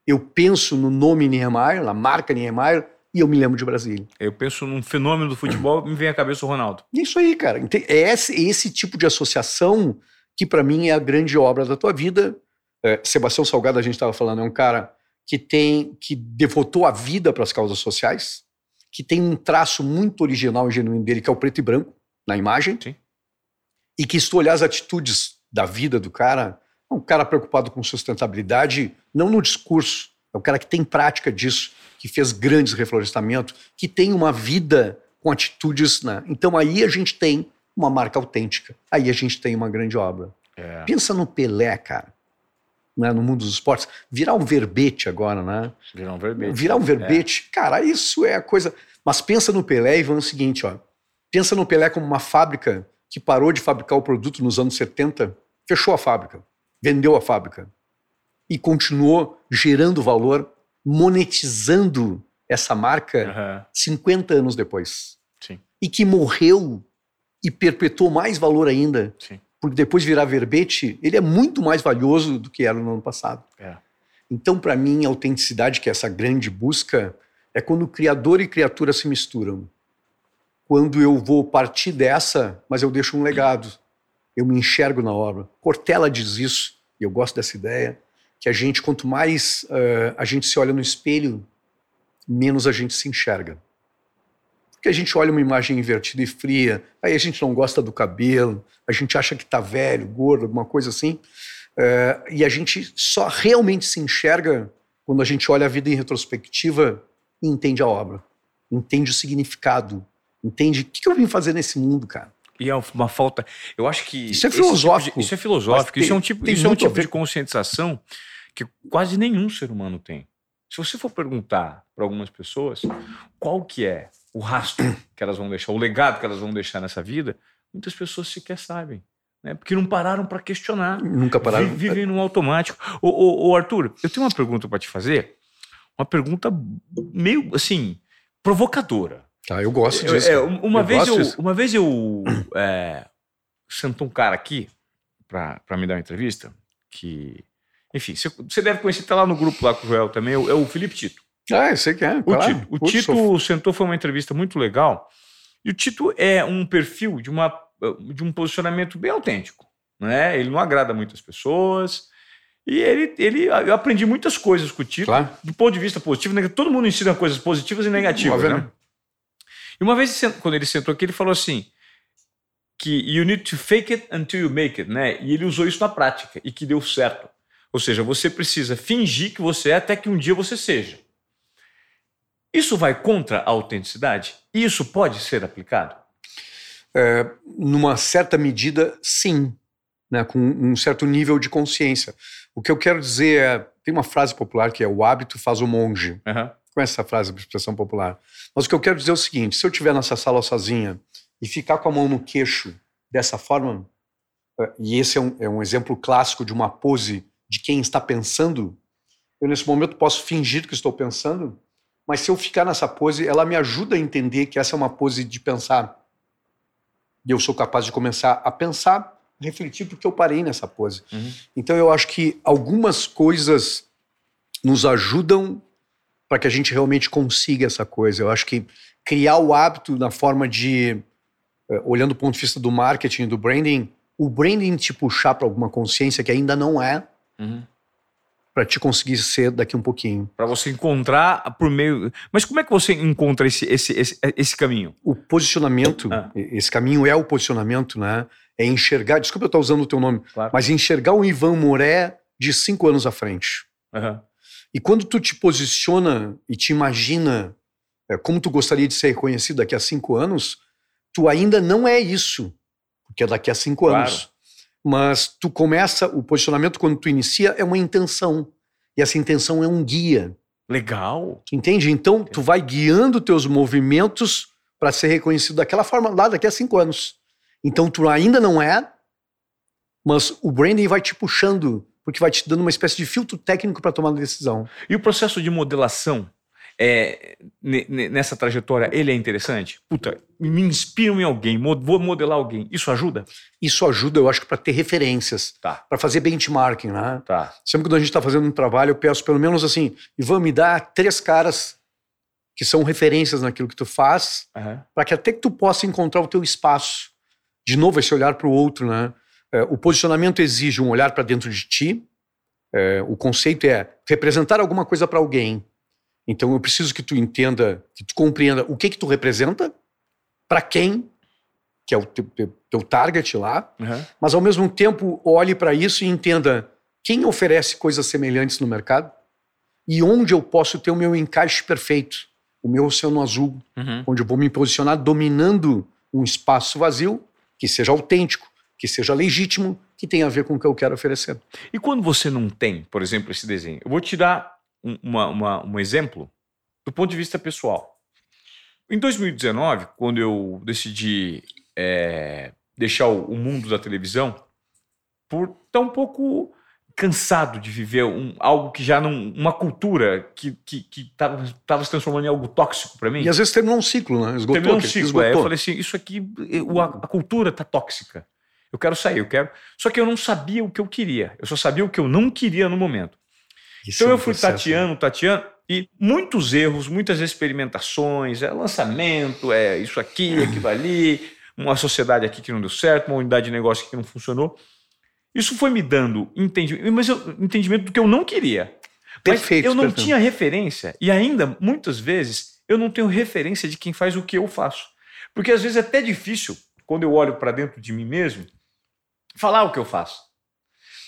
Eu penso no nome Niemeyer, na marca Niemeyer, e eu me lembro de Brasília. Eu penso num fenômeno do futebol, me vem à cabeça o Ronaldo. Isso aí, cara. É esse, esse tipo de associação que para mim é a grande obra da tua vida. É, Sebastião Salgado, a gente estava falando, é um cara que tem que devotou a vida para as causas sociais que tem um traço muito original e genuíno dele, que é o preto e branco na imagem. Sim. E que se tu olhar as atitudes da vida do cara, é um cara preocupado com sustentabilidade, não no discurso, é um cara que tem prática disso, que fez grandes reflorestamentos, que tem uma vida com atitudes. Né? Então aí a gente tem uma marca autêntica, aí a gente tem uma grande obra. É. Pensa no Pelé, cara né, no mundo dos esportes, virar um verbete agora, né? Virar um verbete. Virar um verbete, é. cara, isso é a coisa. Mas pensa no Pelé e vamos o seguinte, ó. Pensa no Pelé como uma fábrica que parou de fabricar o produto nos anos 70, fechou a fábrica, vendeu a fábrica e continuou gerando valor, monetizando essa marca uhum. 50 anos depois. Sim. E que morreu e perpetuou mais valor ainda. Sim porque depois de virar verbete, ele é muito mais valioso do que era no ano passado. É. Então, para mim, a autenticidade, que é essa grande busca, é quando criador e criatura se misturam. Quando eu vou partir dessa, mas eu deixo um legado. Eu me enxergo na obra. Cortella diz isso, e eu gosto dessa ideia, que a gente, quanto mais uh, a gente se olha no espelho, menos a gente se enxerga. Porque a gente olha uma imagem invertida e fria, aí a gente não gosta do cabelo, a gente acha que está velho, gordo, alguma coisa assim. É, e a gente só realmente se enxerga quando a gente olha a vida em retrospectiva e entende a obra, entende o significado, entende o que eu vim fazer nesse mundo, cara. E é uma falta. Eu acho que. Isso é filosófico. Tipo de, isso é filosófico. Tem, isso é um tipo, isso é um tipo de conscientização que quase nenhum ser humano tem. Se você for perguntar para algumas pessoas qual que é o rastro que elas vão deixar, o legado que elas vão deixar nessa vida, muitas pessoas sequer sabem. Né? Porque não pararam para questionar. Nunca pararam. Vivem no automático. Ô, ô, ô, Arthur, eu tenho uma pergunta para te fazer. Uma pergunta meio, assim, provocadora. Tá, eu gosto disso. Eu, é, uma, eu vez eu, uma vez eu é, sentou um cara aqui para me dar uma entrevista que, enfim, você deve conhecer, tá lá no grupo lá com o Joel também, é o Felipe Tito. Ah, eu sei que é. O claro. Tito, o Tito sentou, foi uma entrevista muito legal. E o Tito é um perfil de, uma, de um posicionamento bem autêntico. Né? Ele não agrada muitas pessoas. E ele, ele, eu aprendi muitas coisas com o Tito, claro. do ponto de vista positivo. Né? Todo mundo ensina coisas positivas e negativas. Né? E uma vez, quando ele sentou aqui, ele falou assim: que you need to fake it until you make it, né? E ele usou isso na prática e que deu certo. Ou seja, você precisa fingir que você é até que um dia você seja. Isso vai contra a autenticidade? Isso pode ser aplicado? É, numa certa medida, sim, né, com um certo nível de consciência. O que eu quero dizer é: tem uma frase popular que é o hábito faz o monge. Uhum. Conhece essa frase, expressão popular? Mas o que eu quero dizer é o seguinte: se eu estiver nessa sala sozinha e ficar com a mão no queixo dessa forma, é, e esse é um, é um exemplo clássico de uma pose de quem está pensando, eu nesse momento posso fingir que estou pensando mas se eu ficar nessa pose, ela me ajuda a entender que essa é uma pose de pensar. E eu sou capaz de começar a pensar, refletir porque eu parei nessa pose. Uhum. Então eu acho que algumas coisas nos ajudam para que a gente realmente consiga essa coisa. Eu acho que criar o hábito na forma de, eh, olhando do ponto de vista do marketing, do branding, o branding te puxar para alguma consciência que ainda não é, uhum. para te conseguir ser daqui um pouquinho. Para você encontrar por meio. Mas como é que você encontra esse, esse, esse, esse caminho? O posicionamento, ah. esse caminho é o posicionamento, né? É enxergar. Desculpa eu estar usando o teu nome, claro. mas enxergar o Ivan Moré de cinco anos à frente. Uhum. E quando tu te posiciona e te imagina é, como tu gostaria de ser reconhecido daqui a cinco anos, tu ainda não é isso, porque é daqui a cinco claro. anos. Mas tu começa, o posicionamento quando tu inicia é uma intenção. E essa intenção é um guia. Legal. Entende? Então, tu vai guiando teus movimentos para ser reconhecido daquela forma lá daqui a cinco anos. Então, tu ainda não é, mas o branding vai te puxando porque vai te dando uma espécie de filtro técnico para tomar a decisão. E o processo de modelação é, nessa trajetória, ele é interessante? Puta, me inspiro em alguém, vou modelar alguém. Isso ajuda? Isso ajuda, eu acho, para ter referências, tá. para fazer benchmarking, né? Tá. Sempre quando a gente está fazendo um trabalho, eu peço pelo menos assim, Ivan, me dá três caras que são referências naquilo que tu faz, uhum. para que até que tu possa encontrar o teu espaço. De novo, esse olhar para o outro, né? É, o posicionamento exige um olhar para dentro de ti. É, o conceito é representar alguma coisa para alguém. Então eu preciso que tu entenda, que tu compreenda o que que tu representa, para quem, que é o teu, teu, teu target lá, uhum. mas ao mesmo tempo olhe para isso e entenda quem oferece coisas semelhantes no mercado e onde eu posso ter o meu encaixe perfeito, o meu oceano azul, uhum. onde eu vou me posicionar dominando um espaço vazio que seja autêntico, que seja legítimo, que tenha a ver com o que eu quero oferecer. E quando você não tem, por exemplo, esse desenho? Eu vou te dar um, uma, uma, um exemplo do ponto de vista pessoal. Em 2019, quando eu decidi é, deixar o, o, mundo da televisão, por estar um pouco cansado de viver um, algo que já não. uma cultura que estava se transformando em algo tóxico para mim. E às vezes terminou um ciclo, né? Esgotou. Terminou um ciclo, esgotou. é. Eu falei assim: isso aqui, a, a cultura está tóxica. Eu quero sair, eu quero. Só que eu não sabia o que eu queria. Eu só sabia o que eu não queria no momento. Isso então é um eu fui processo, tateando, né? tateando, e muitos erros, muitas experimentações, é lançamento, é isso aqui, aquilo ali, uma sociedade aqui que não deu certo, uma unidade de negócio que não funcionou. Isso foi me dando entendimento, mas eu, entendimento do que eu não queria. Perfeito. Mas eu não perfeito. tinha referência, e ainda, muitas vezes, eu não tenho referência de quem faz o que eu faço. Porque às vezes é até difícil, quando eu olho para dentro de mim mesmo, falar o que eu faço.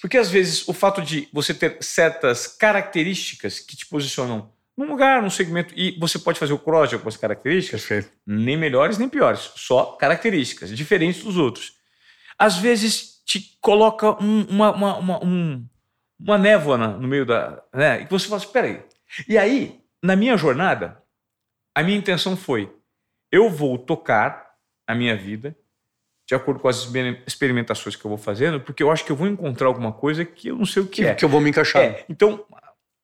Porque às vezes o fato de você ter certas características que te posicionam num lugar, num segmento, e você pode fazer o cross de algumas características, Perfeito. nem melhores nem piores, só características, diferentes dos outros. Às vezes te coloca um, uma, uma, uma, um, uma névoa no meio da. Né? E você fala assim: peraí. E aí, na minha jornada, a minha intenção foi: eu vou tocar a minha vida de acordo com as experimentações que eu vou fazendo, porque eu acho que eu vou encontrar alguma coisa que eu não sei o que, que é. Que eu vou me encaixar. É, então,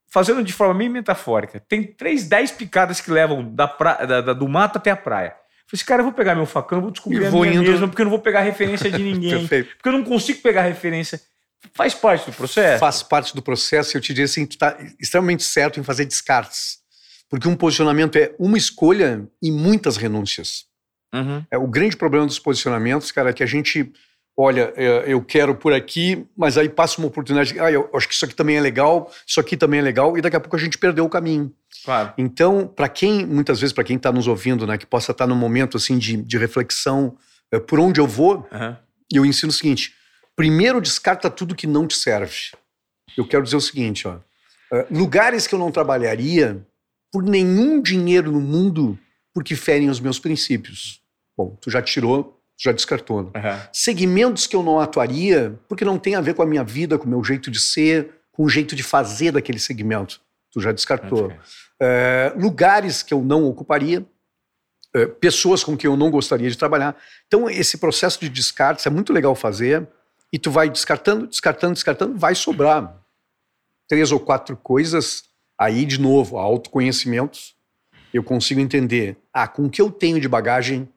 fazendo de forma meio metafórica, tem três, dez picadas que levam da pra, da, da, do mato até a praia. Eu falei, cara, eu vou pegar meu facão, vou descobrir a minha indo... mesma, porque eu não vou pegar referência de ninguém. porque eu não consigo pegar referência. Faz parte do processo? Faz parte do processo. Eu te diria assim, tu está extremamente certo em fazer descartes. Porque um posicionamento é uma escolha e muitas renúncias. Uhum. É, o grande problema dos posicionamentos, cara, é que a gente olha, é, eu quero por aqui, mas aí passa uma oportunidade, ah, eu acho que isso aqui também é legal, isso aqui também é legal, e daqui a pouco a gente perdeu o caminho. Claro. Então, para quem, muitas vezes, para quem está nos ouvindo, né, que possa estar tá num momento assim de, de reflexão, é, por onde eu vou, uhum. eu ensino o seguinte: primeiro descarta tudo que não te serve. Eu quero dizer o seguinte, ó, é, lugares que eu não trabalharia por nenhum dinheiro no mundo porque ferem os meus princípios. Bom, tu já tirou, tu já descartou. Né? Uhum. Segmentos que eu não atuaria, porque não tem a ver com a minha vida, com o meu jeito de ser, com o jeito de fazer daquele segmento. Tu já descartou. É, lugares que eu não ocuparia, é, pessoas com quem eu não gostaria de trabalhar. Então, esse processo de descarte é muito legal fazer, e tu vai descartando, descartando, descartando, vai sobrar três ou quatro coisas. Aí, de novo, autoconhecimentos. Eu consigo entender, ah, com o que eu tenho de bagagem,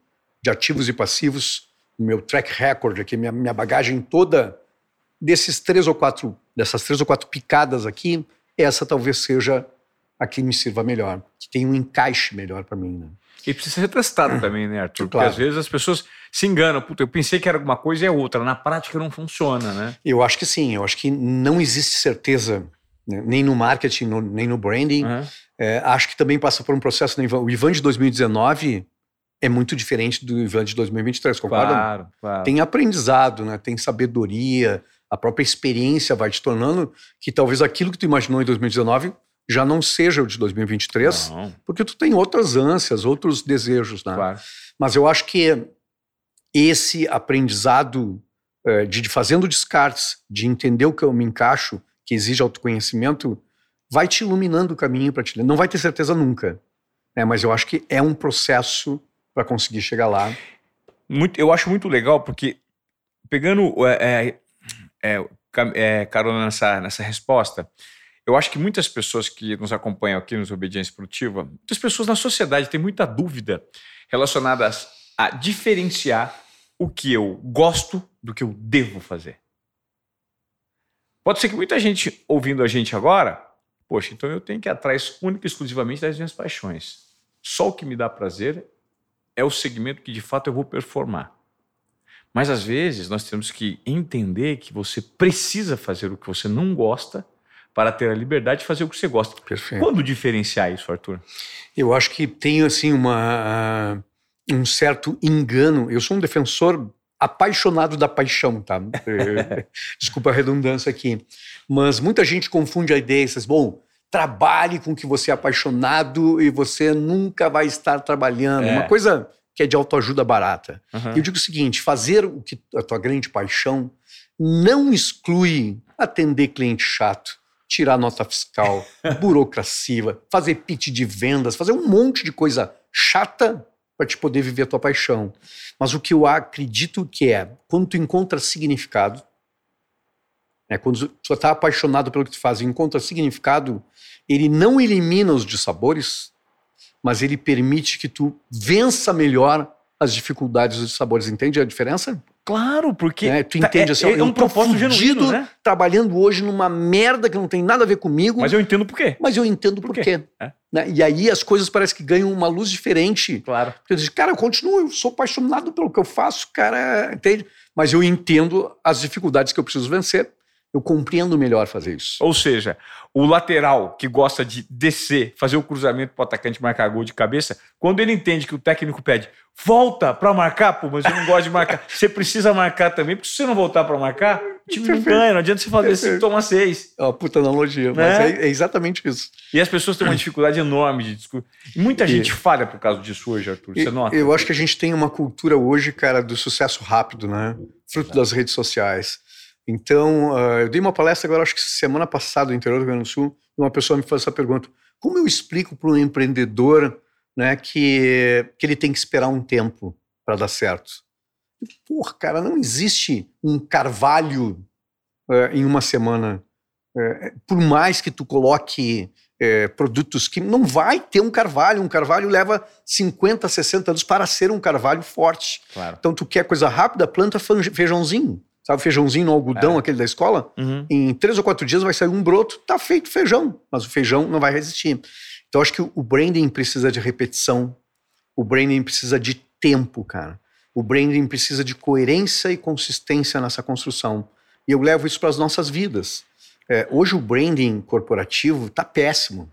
de ativos e passivos, o meu track record aqui, minha, minha bagagem toda, desses três ou quatro, dessas três ou quatro picadas aqui, essa talvez seja a que me sirva melhor, que tem um encaixe melhor para mim. Né? E precisa ser testado também, né, Arthur? Claro. Porque às vezes as pessoas se enganam. Puta, eu pensei que era alguma coisa e é outra. Na prática não funciona, né? Eu acho que sim. Eu acho que não existe certeza né? nem no marketing, no, nem no branding. Uhum. É, acho que também passa por um processo. Né? O Ivan de 2019 é muito diferente do Ivan de 2023, concorda? Claro, claro. Tem aprendizado, né? tem sabedoria, a própria experiência vai te tornando que talvez aquilo que tu imaginou em 2019 já não seja o de 2023, não. porque tu tem outras ânsias, outros desejos, né? Claro. Mas eu acho que esse aprendizado é, de fazendo descartes, de entender o que eu me encaixo, que exige autoconhecimento, vai te iluminando o caminho para te. Não vai ter certeza nunca, né? Mas eu acho que é um processo para conseguir chegar lá. Muito, eu acho muito legal porque pegando é, é, é, é carona nessa, nessa resposta, eu acho que muitas pessoas que nos acompanham aqui nos Obediência Produtiva, muitas pessoas na sociedade têm muita dúvida relacionadas a diferenciar o que eu gosto do que eu devo fazer. Pode ser que muita gente ouvindo a gente agora, poxa, então eu tenho que ir atrás única e exclusivamente das minhas paixões. Só o que me dá prazer é o segmento que de fato eu vou performar. Mas às vezes nós temos que entender que você precisa fazer o que você não gosta para ter a liberdade de fazer o que você gosta. Perfeito. Quando diferenciar isso, Arthur? Eu acho que tem assim uma um certo engano. Eu sou um defensor apaixonado da paixão, tá? Desculpa a redundância aqui. Mas muita gente confunde a ideia, diz, bom, trabalhe com que você é apaixonado e você nunca vai estar trabalhando. É. Uma coisa que é de autoajuda barata. Uhum. Eu digo o seguinte, fazer o que a tua grande paixão não exclui atender cliente chato, tirar nota fiscal, burocracia, fazer pitch de vendas, fazer um monte de coisa chata para te poder viver a tua paixão. Mas o que eu acredito que é, quando tu encontra significado, é, quando tu está apaixonado pelo que tu faz e encontra significado, ele não elimina os dissabores, mas ele permite que tu vença melhor as dificuldades dos sabores. Entende a diferença? Claro, porque. É, tu entende é, assim, é, é um propósito genuíno, né? trabalhando hoje numa merda que não tem nada a ver comigo. Mas eu entendo por quê. Mas eu entendo por, por quê. quê. É. Né? E aí as coisas parecem que ganham uma luz diferente. Claro. Porque eu digo, cara, eu continuo, eu sou apaixonado pelo que eu faço, cara, entende? Mas eu entendo as dificuldades que eu preciso vencer eu compreendo melhor fazer isso. Ou seja, o lateral que gosta de descer, fazer o cruzamento para o atacante marcar gol de cabeça, quando ele entende que o técnico pede, volta para marcar, pô, mas eu não gosto de marcar. Você precisa marcar também, porque se você não voltar para marcar, o time não ganha. Não adianta você fazer assim, toma seis. É uma puta analogia, né? mas é, é, exatamente isso. E as pessoas têm uma dificuldade enorme de discutir. E muita gente falha por causa disso hoje, Arthur. Você nota? Eu acho que a gente tem uma cultura hoje, cara, do sucesso rápido, né? Fruto das redes sociais então, uh, eu dei uma palestra agora, acho que semana passada, no interior do Rio Grande do Sul, e uma pessoa me fez essa pergunta: como eu explico para um empreendedor né, que, que ele tem que esperar um tempo para dar certo? Porra, cara, não existe um carvalho uh, em uma semana. Uh, por mais que tu coloque produtos que não vai ter um carvalho. Um carvalho leva 50, 60 anos para ser um carvalho forte. Claro. Então, tu quer coisa rápida, planta feijãozinho. Sabe o feijãozinho no algodão, é. aquele da escola? Uhum. Em três ou quatro dias vai sair um broto, tá feito feijão, mas o feijão não vai resistir. Então acho que o branding precisa de repetição, o branding precisa de tempo, cara. O branding precisa de coerência e consistência nessa construção. E eu levo isso para as nossas vidas. É, hoje o branding corporativo tá péssimo.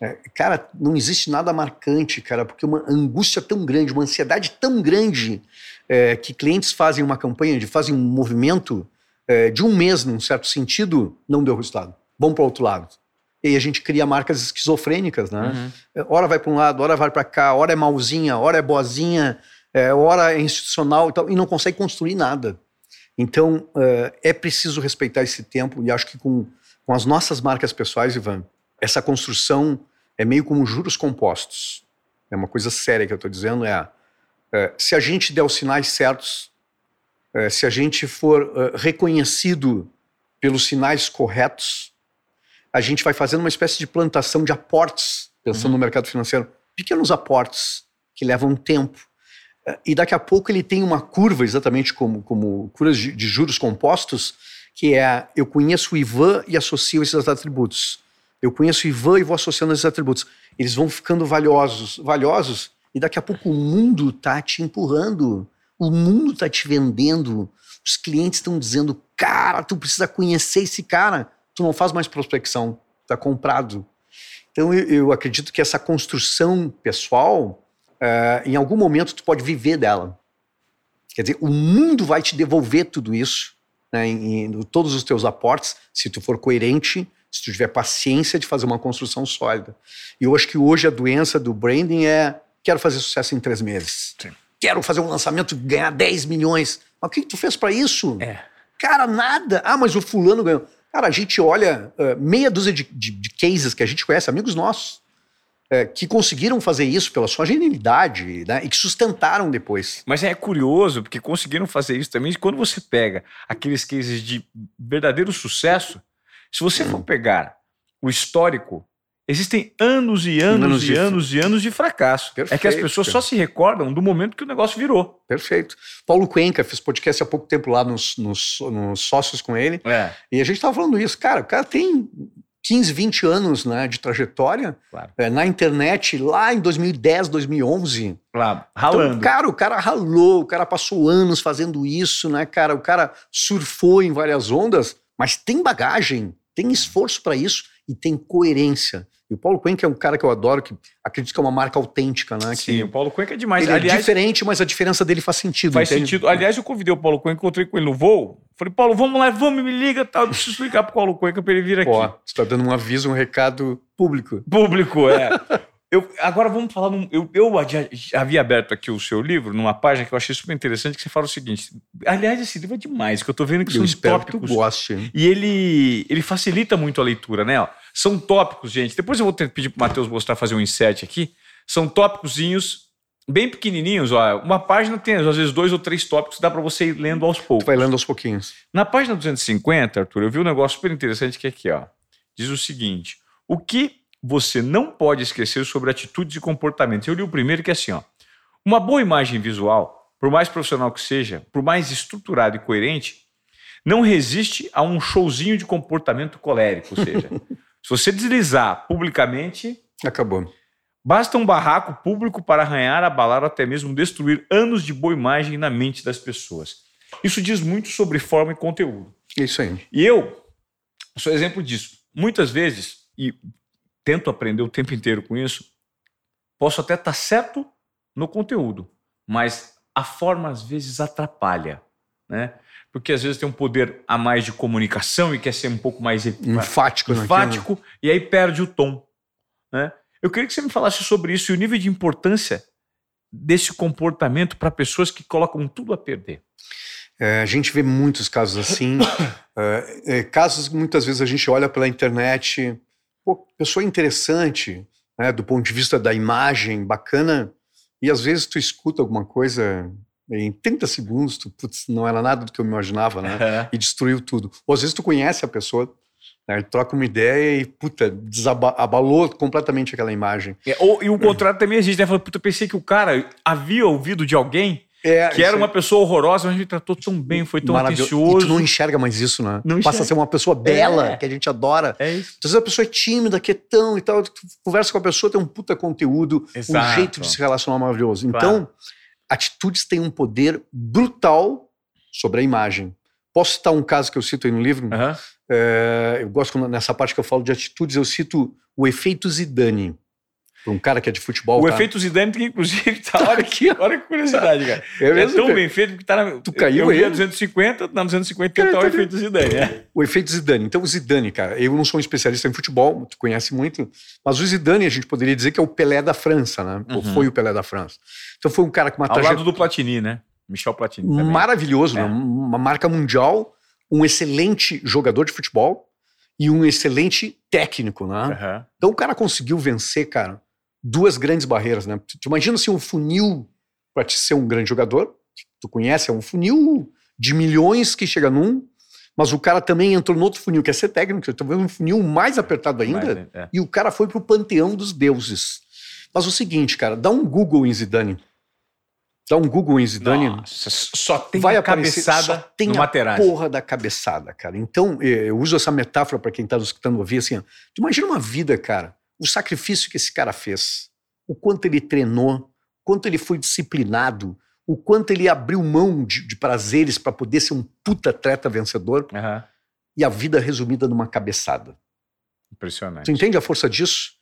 É, cara, não existe nada marcante, cara, porque uma angústia tão grande, uma ansiedade tão grande é, que clientes fazem uma campanha, de fazem um movimento é, de um mês, num certo sentido, não deu resultado. Vamos para o outro lado. E aí a gente cria marcas esquizofrênicas, né? Uhum. É, hora vai para um lado, hora vai para cá, hora é malzinha, hora é boazinha, é, hora é institucional e tal, e não consegue construir nada. Então, é, é preciso respeitar esse tempo, e acho que com, com as nossas marcas pessoais, Ivan, essa construção é meio como juros compostos. É uma coisa séria que eu estou dizendo, é é, se a gente der os sinais certos, é, se a gente for é, reconhecido pelos sinais corretos, a gente vai fazendo uma espécie de plantação de aportes, pensando uhum. no mercado financeiro, pequenos aportes que levam tempo. E daqui a pouco ele tem uma curva, exatamente como, como curvas de, de juros compostos, que é eu conheço o Ivan e associo esses atributos. Eu conheço o Ivan e vou associando esses atributos. Eles vão ficando valiosos, valiosos, e daqui a pouco o mundo tá te empurrando, o mundo tá te vendendo, os clientes estão dizendo, cara, tu precisa conhecer esse cara, tu não faz mais prospecção, tá comprado. Então eu, eu acredito que essa construção pessoal, uh, em algum momento tu pode viver dela. Quer dizer, o mundo vai te devolver tudo isso, né, em, em, todos os teus aportes, se tu for coerente, se tu tiver paciência de fazer uma construção sólida. E eu acho que hoje a doença do branding é quero fazer sucesso em três meses. Sim. Quero fazer um lançamento e ganhar 10 milhões. Mas o que, que tu fez para isso? É. Cara, nada. Ah, mas o fulano ganhou. Cara, a gente olha uh, meia dúzia de, de, de, cases que a gente conhece, amigos nossos, uh, que conseguiram fazer isso pela sua genialidade né, e que sustentaram depois. Mas é curioso, porque conseguiram fazer isso também. Quando você pega aqueles cases de verdadeiro sucesso, se você for pegar o histórico Existem anos e anos, anos e de... anos e anos de fracasso. Perfeito, é que as pessoas só se recordam do momento que o negócio virou. Perfeito. Paulo Cuenca fez podcast há pouco tempo lá nos, nos, nos sócios com ele. É. E a gente estava falando isso. Cara, o cara tem 15, 20 anos né, de trajetória claro. é, na internet lá em 2010, 2011. Claro, ralando. Então, cara, o cara ralou, o cara passou anos fazendo isso, né, cara? O cara surfou em várias ondas, mas tem bagagem, tem esforço para isso e tem coerência. E o Paulo Cuenca é um cara que eu adoro, que acredito que é uma marca autêntica, né? Sim, que o Paulo Cuenca é demais. Ele é Aliás, é diferente, mas a diferença dele faz sentido. Faz entende? sentido. Aliás, eu convidei o Paulo Cuenca, encontrei com ele no voo. Falei, Paulo, vamos lá, vamos, me liga, tal. Eu preciso explicar pro Paulo Cuenca para ele vir aqui. Pô, você está dando um aviso, um recado público. Público, é. Eu, agora vamos falar. Num, eu, eu havia aberto aqui o seu livro numa página que eu achei super interessante, que você fala o seguinte. Aliás, esse livro é demais, que eu tô vendo que eu são espero tópicos. Que tu goste. E ele, ele facilita muito a leitura, né? Ó, são tópicos, gente. Depois eu vou ter, pedir pro Matheus mostrar, fazer um insert aqui. São tópicozinhos bem pequenininhos, ó. Uma página tem às vezes dois ou três tópicos, dá para você ir lendo aos poucos. Tu vai lendo aos pouquinhos. Na página 250, Arthur, eu vi um negócio super interessante que é aqui, ó. Diz o seguinte: o que você não pode esquecer sobre atitudes e comportamentos. Eu li o primeiro que é assim, ó. Uma boa imagem visual, por mais profissional que seja, por mais estruturado e coerente, não resiste a um showzinho de comportamento colérico. Ou seja, se você deslizar publicamente. Acabou. Basta um barraco público para arranhar, abalar ou até mesmo destruir anos de boa imagem na mente das pessoas. Isso diz muito sobre forma e conteúdo. Isso aí. E eu sou exemplo disso. Muitas vezes, e tento aprender o tempo inteiro com isso, posso até estar tá certo no conteúdo, mas a forma às vezes atrapalha, né? Porque às vezes tem um poder a mais de comunicação e quer ser um pouco mais enfático, enfático naquilo. e aí perde o tom, né? Eu queria que você me falasse sobre isso e o nível de importância desse comportamento para pessoas que colocam tudo a perder. É, a gente vê muitos casos assim, é, é, casos que muitas vezes a gente olha pela internet pô, pessoa interessante, né, do ponto de vista da imagem, bacana, e às vezes tu escuta alguma coisa em 30 segundos, tu, putz, não era nada do que eu imaginava, né? É. E destruiu tudo. Ou às vezes tu conhece a pessoa, né, troca uma ideia e, puta, desabalou completamente aquela imagem. É, ou, e o contrário também existe, né? Fala, puta, pensei que o cara havia ouvido de alguém é, que era uma pessoa horrorosa, mas a gente tratou tão bem, foi tão atencioso. E tu não enxerga mais isso, né? Não Passa a ser uma pessoa bela, é. que a gente adora. É isso. Às vezes a pessoa é tímida, quietão e tal, tu conversa com a pessoa, tem um puta conteúdo, Exato. um jeito de se relacionar maravilhoso. Claro. Então, atitudes têm um poder brutal sobre a imagem. Posso citar um caso que eu cito aí no livro? Uhum. É, eu gosto, nessa parte que eu falo de atitudes, eu cito o efeito Zidane para um cara que é de futebol. O tá? efeito Zidane, que inclusive tá, olha aqui, olha que curiosidade, cara. É, é tão bem feito que tá na. Tu caiu eu aí? Eu 250, na 250 cara, tá o efeito Zidane. É. O efeito Zidane. Então, o Zidane, cara, eu não sou um especialista em futebol, tu conhece muito, mas o Zidane a gente poderia dizer que é o Pelé da França, né? Uhum. Ou foi o Pelé da França. Então, foi um cara com uma trajetória. Ao lado do Platini, né? Michel Platini. Também. Maravilhoso, é. né? Uma marca mundial, um excelente jogador de futebol e um excelente técnico, né? Uhum. Então, o cara conseguiu vencer, cara duas grandes barreiras, né? Tu, tu imagina assim um funil para te ser um grande jogador, tu conhece, é um funil de milhões que chega num, mas o cara também entrou no outro funil, que é ser técnico, talvez um funil mais apertado ainda, é. e o cara foi pro panteão dos deuses. Mas o seguinte, cara, dá um Google em Zidane. Dá um Google em Zidane. Nossa, só tem vai a aparecer, cabeçada só tem no a Materazzi. porra da cabeçada, cara. Então, eh, eu uso essa metáfora para quem tá nos escutando ouvir, assim, ó. imagina uma vida, cara, o sacrifício que esse cara fez, o quanto ele treinou, o quanto ele foi disciplinado, o quanto ele abriu mão de, de prazeres para poder ser um puta atleta vencedor, Aham. e a vida resumida numa cabeçada. Impressionante. Tu entende a força disso?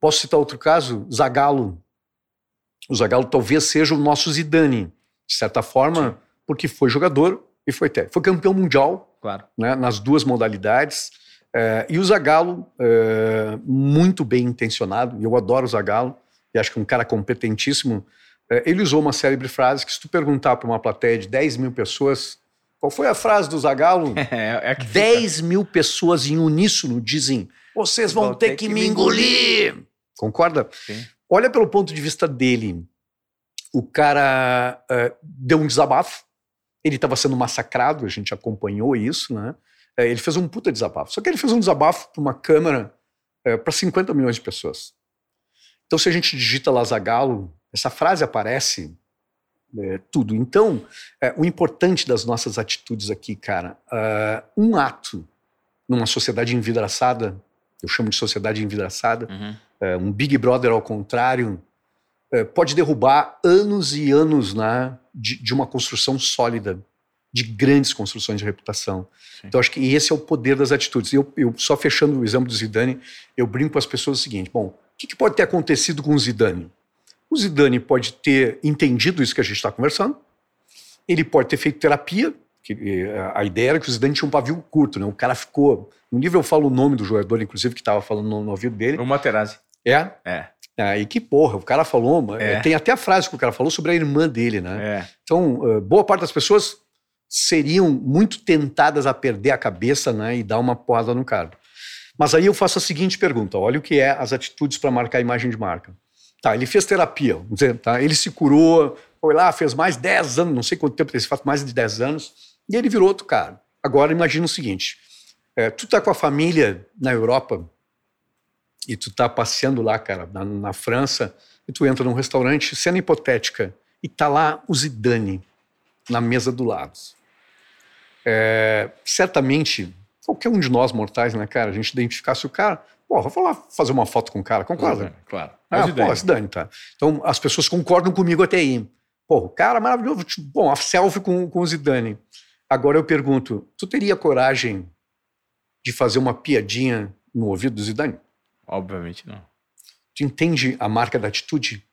Posso citar outro caso? Zagallo. O Zagallo talvez seja o nosso Zidane, de certa forma, Sim. porque foi jogador e foi técnico. Foi campeão mundial Claro. né, nas duas modalidades. Eh, e o Zagallo, eh, muito bem intencionado, e eu adoro o Zagallo, e acho que é um cara competentíssimo. eh, ele usou uma célebre frase que, se tu perguntar para uma plateia de 10 mil pessoas, qual foi a frase do Zagallo? É, é a que fica. 10 mil pessoas em uníssono dizem: vocês vão, ter, que, me engolir. Concorda? Sim. Olha pelo ponto de vista dele. O cara eh, deu um desabafo. Ele estava sendo massacrado, a gente acompanhou isso, né? Eh, ele fez um puta desabafo. Só que ele fez um desabafo para uma câmera para 50 milhões de pessoas. Então, se a gente digita Lazagalo, essa frase aparece é, tudo. Então, é, o importante das nossas atitudes aqui, cara, ah, um ato numa sociedade envidraçada, eu chamo de sociedade envidraçada, Uhum. é, um Big Brother ao contrário, é, pode derrubar anos e anos né, de, de uma construção sólida, de grandes construções de reputação. Sim. Então, acho que esse é o poder das atitudes. Eu, eu só fechando o exemplo do Zidane, eu brinco com as pessoas o seguinte: bom, o que, que pode ter acontecido com o Zidane? O Zidane pode ter entendido isso que a gente está conversando, ele pode ter feito terapia, eh, a ideia era que o Zidane tinha um pavio curto, né? O cara ficou. No livro eu falo o nome do jogador, inclusive, que estava falando no, no ouvido dele. O Materazzi. É? É. É, e que porra, o cara falou, É. eh, tem até a frase que o cara falou sobre a irmã dele, né? É. Então, eh, boa parte das pessoas seriam muito tentadas a perder a cabeça né, e dar uma porrada no cara. Mas aí eu faço a seguinte pergunta: olha o que é as atitudes para marcar a imagem de marca. Tá, ele fez terapia, dizer, tá? ele se curou, foi lá, fez mais 10 anos, não sei quanto tempo ele faz, mais de 10 anos, e ele virou outro cara. Agora imagina o seguinte: eh, tu tá com a família na Europa e tu tá passeando lá, cara, na, na França, e tu entra num restaurante, cena hipotética, e tá lá o Zidane na mesa do lado. É, certamente, qualquer um de nós mortais, né, cara, a gente identificasse o cara, pô, vou lá fazer uma foto com o cara, concorda? Claro. Ah, Mas e pô, Zidane, tá. Então as pessoas concordam comigo até aí. Pô, o cara maravilhoso, tipo, bom, a selfie com, com o Zidane. Agora eu pergunto, tu teria coragem de fazer uma piadinha no ouvido do Zidane? Obviamente não. Tu entende a marca da atitude?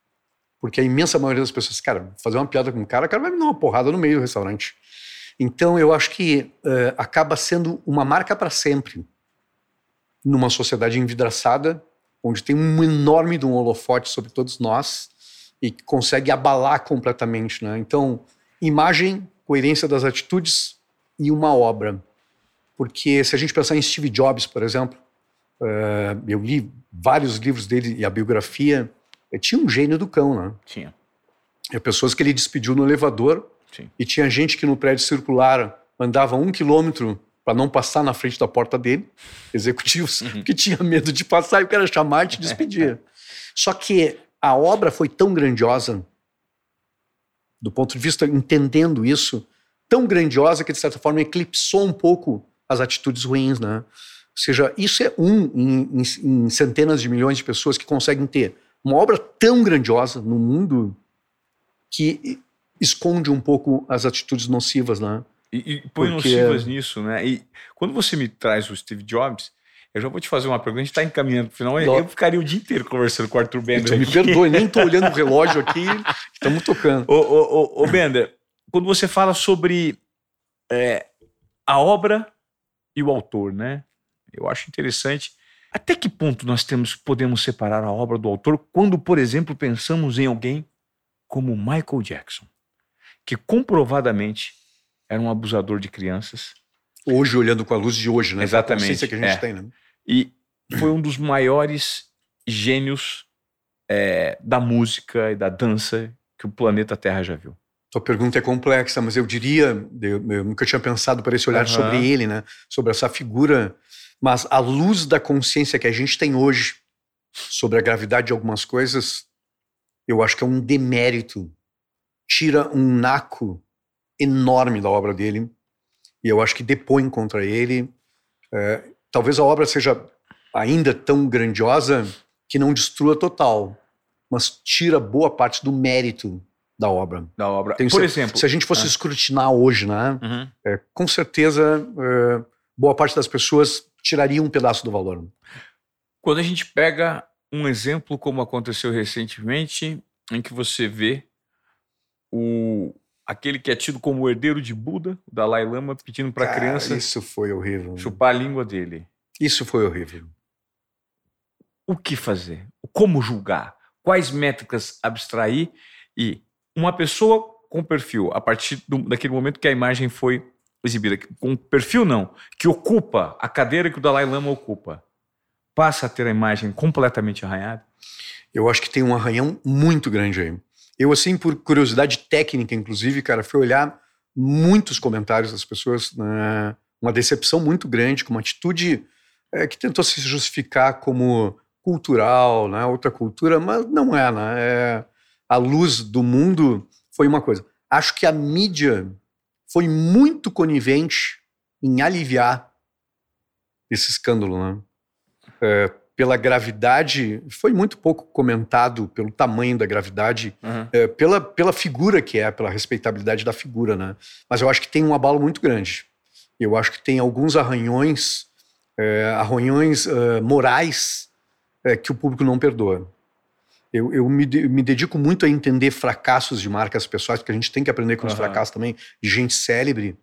Porque a imensa maioria das pessoas, cara, fazer uma piada com o cara, o cara vai me dar uma porrada no meio do restaurante. Então eu acho que eh, acaba sendo uma marca para sempre numa sociedade envidraçada, onde tem um enorme de um holofote sobre todos nós e que consegue abalar completamente, né? Então, imagem, coerência das atitudes e uma obra. Porque se a gente pensar em Steve Jobs, por exemplo, eh, eu li vários livros dele e a biografia, eh, tinha um gênio do cão, né? Tinha. É pessoas que ele despediu no elevador Sim. e tinha gente que no prédio circular andava um quilômetro para não passar na frente da porta dele, executivos, que tinha medo de passar e o cara chamar e te despedir. Só que a obra foi tão grandiosa, do ponto de vista entendendo isso, tão grandiosa que de certa forma eclipsou um pouco as atitudes ruins, né? Ou seja, isso é um em, em- em centenas de milhões de pessoas que conseguem ter uma obra tão grandiosa no mundo que esconde um pouco as atitudes nocivas, né? E, e põe Porque- nocivas nisso, né? E quando você me traz o Steve Jobs, eu já vou te fazer uma pergunta. A gente está encaminhando para o final. Eu ficaria o dia inteiro conversando com o Arthur Bender. Então, me perdoe, nem tô olhando o relógio aqui, estamos tocando. Ô, ô, ô, ô, Bender, quando você fala sobre é, a obra e o autor, né? Eu acho interessante. Até que ponto nós temos, podemos separar a obra do autor quando, por exemplo, pensamos em alguém como Michael Jackson, que comprovadamente era um abusador de crianças Hoje, olhando com a luz de hoje, né? Exatamente, A consciência que a gente é. tem, né? e foi um dos maiores gênios é, da música e da dança que o planeta Terra já viu. Tua pergunta é complexa, mas eu diria, eu, eu nunca tinha pensado por esse olhar Aham. sobre ele, né? Sobre essa figura, mas à luz da consciência que a gente tem hoje sobre a gravidade de algumas coisas, eu acho que é um demérito tira um naco enorme da obra dele e eu acho que depõe contra ele. É, talvez a obra seja ainda tão grandiosa que não destrua total, mas tira boa parte do mérito da obra. Da obra. Tem- Por se, exemplo. se a gente fosse Ah. escrutinar hoje, né, Uhum. é, com certeza é, boa parte das pessoas tiraria um pedaço do valor. Quando a gente pega um exemplo como aconteceu recentemente, em que você vê o aquele que é tido como o herdeiro de Buda, o Dalai Lama, pedindo para a criança Isso foi horrível. chupar a língua dele. Isso foi horrível. O que fazer? Como julgar? Quais métricas abstrair? E uma pessoa com perfil, a partir do, daquele momento que a imagem foi exibida, com perfil não, que ocupa a cadeira que o Dalai Lama ocupa, passa a ter a imagem completamente arranhada? Eu acho que tem um arranhão muito grande aí. Eu, assim, por curiosidade técnica, inclusive, cara, fui olhar muitos comentários das pessoas, né, uma decepção muito grande, com uma atitude é, que tentou se justificar como cultural, né, outra cultura, mas não é, né? É, a luz do mundo foi uma coisa. Acho que a mídia foi muito conivente em aliviar esse escândalo, né? É, pela gravidade, foi muito pouco comentado pelo tamanho da gravidade, Uhum. é, pela, pela figura que é, pela respeitabilidade da figura, né? Mas eu acho que tem um abalo muito grande. Eu acho que tem alguns arranhões, é, arranhões é, morais que o público não perdoa. Eu, eu me, de- me dedico muito a entender fracassos de marcas pessoais, porque a gente tem que aprender com os Aham. fracassos também de gente célebre.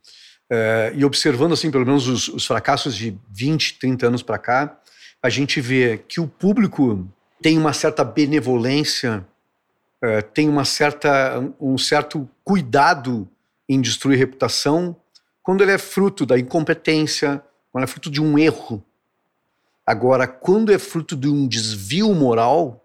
E observando, assim, pelo menos os, os fracassos de 20, 30 anos para cá, a gente vê que o público tem uma certa benevolência, eh, tem uma certa, um certo cuidado em destruir reputação quando ele é fruto da incompetência, quando é fruto de um erro. Agora, quando é fruto de um desvio moral,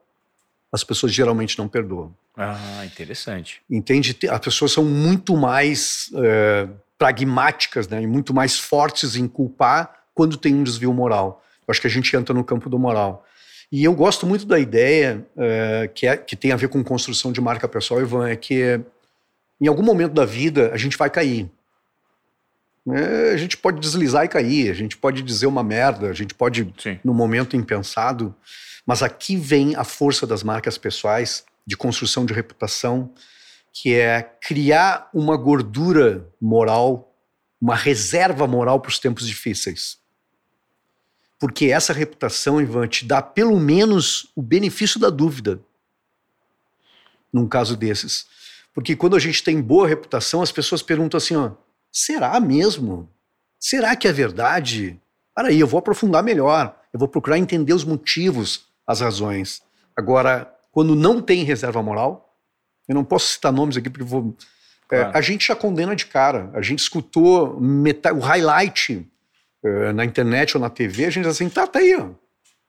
as pessoas geralmente não perdoam. Ah, interessante. Entende? Te- As pessoas são muito mais eh, pragmáticas né? e muito mais fortes em culpar quando tem um desvio moral. Acho que a gente entra no campo do moral. E eu gosto muito da ideia eh, que, é, que tem a ver com construção de marca pessoal, Ivan, é que em algum momento da vida a gente vai cair. É, a gente pode deslizar e cair, a gente pode dizer uma merda, a gente pode Sim. no momento impensado, mas aqui vem a força das marcas pessoais, de construção de reputação, que é criar uma gordura moral, uma reserva moral para os tempos difíceis. Porque essa reputação, Ivan, te dá pelo menos o benefício da dúvida num caso desses. Porque quando a gente tem boa reputação, as pessoas perguntam assim, ó, será mesmo? Será que é verdade? Para aí, eu vou aprofundar melhor, eu vou procurar entender os motivos, as razões. Agora, quando não tem reserva moral, eu não posso citar nomes aqui porque vou. é, Claro. a gente já condena de cara. A gente escutou meta- o highlight é, na internet ou na TV, a gente diz assim, tá, tá aí.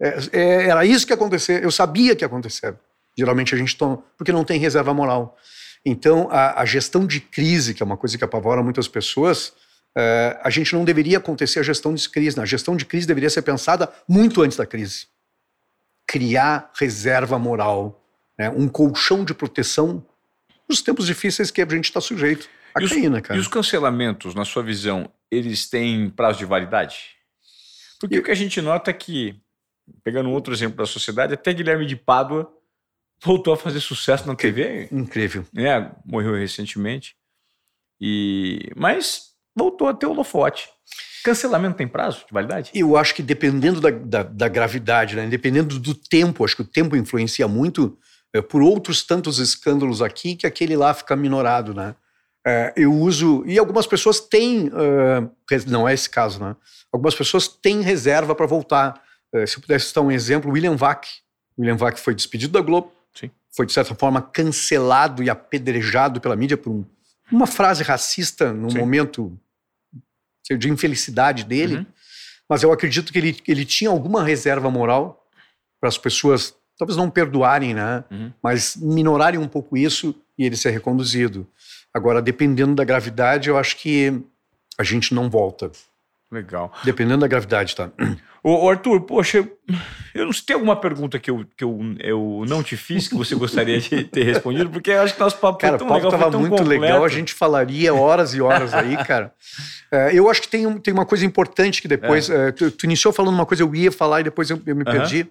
É, é, era isso que acontecer, eu sabia que ia acontecer. Geralmente a gente toma, porque não tem reserva moral. Então, a, a gestão de crise, que é uma coisa que apavora muitas pessoas, é, a gente não deveria acontecer a gestão de crise. né? A gestão de crise deveria ser pensada muito antes da crise. Criar reserva moral, né? um colchão de proteção nos tempos difíceis que a gente está sujeito a E os- cair, né, cara? E os cancelamentos, na sua visão, eles têm prazo de validade? Porque E- o que a gente nota é que, pegando um outro exemplo da sociedade, até Guilherme de Pádua voltou a fazer sucesso na TV, Incrível. né? morreu recentemente, e mas voltou a ter holofote. Cancelamento tem prazo de validade? Eu acho que dependendo da, da, da gravidade, né? dependendo do tempo, acho que o tempo influencia muito é, por outros tantos escândalos aqui que aquele lá fica minorado, né? É, eu uso e algumas pessoas têm, res- não é esse caso, né? Algumas pessoas têm reserva para voltar. É, se eu pudesse citar um exemplo, William Vac. William Vac foi despedido da Globo, Sim. foi de certa forma cancelado e apedrejado pela mídia por um- uma frase racista num Sim. momento de infelicidade dele Uhum. mas eu acredito que ele, ele tinha alguma reserva moral para as pessoas, talvez não perdoarem, né? Uhum. Mas minorarem um pouco isso e ele ser reconduzido. Agora, dependendo da gravidade, eu acho que a gente não volta. Legal. Dependendo da gravidade, tá? Ô, Arthur, poxa, eu, não sei, tem alguma pergunta que, eu, que eu, eu não te fiz que você gostaria de ter respondido? Porque eu acho que nosso papo Cara, foi o tão papo legal, foi tava tão muito completo. legal, a gente falaria horas e horas aí, cara. É, eu acho que tem, um- tem uma coisa importante que depois. é, tu, tu iniciou falando uma coisa, eu ia falar e depois eu, eu me perdi,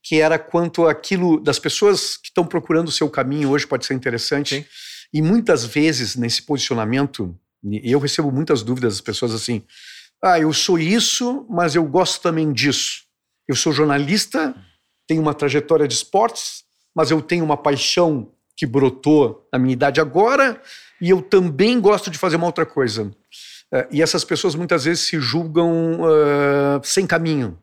que era quanto aquilo das pessoas que estão procurando o seu caminho hoje pode ser interessante. Sim. E muitas vezes nesse posicionamento, eu recebo muitas dúvidas das pessoas assim: ah, eu sou isso, mas eu gosto também disso. Eu sou jornalista, tenho uma trajetória de esportes, mas eu tenho uma paixão que brotou na minha idade agora e eu também gosto de fazer uma outra coisa. Eh, e essas pessoas muitas vezes se julgam ah, sem caminho.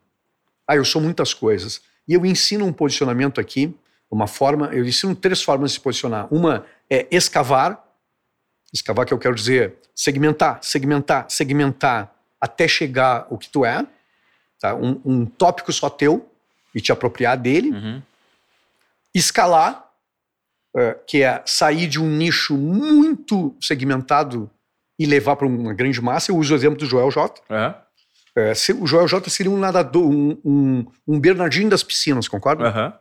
Ah, eu sou muitas coisas. E eu ensino um posicionamento aqui, uma forma, eu ensino três formas de se posicionar. Uma é escavar, escavar que eu quero dizer segmentar, segmentar, segmentar até chegar o que tu é, tá? um, um tópico só teu e te apropriar dele Uhum. escalar, eh, que é sair de um nicho muito segmentado e levar para uma grande massa. Eu uso o exemplo do Joel J. Aham. Eh, o Joel J seria um nadador, um, um, um Bernardinho das piscinas, concorda? Aham.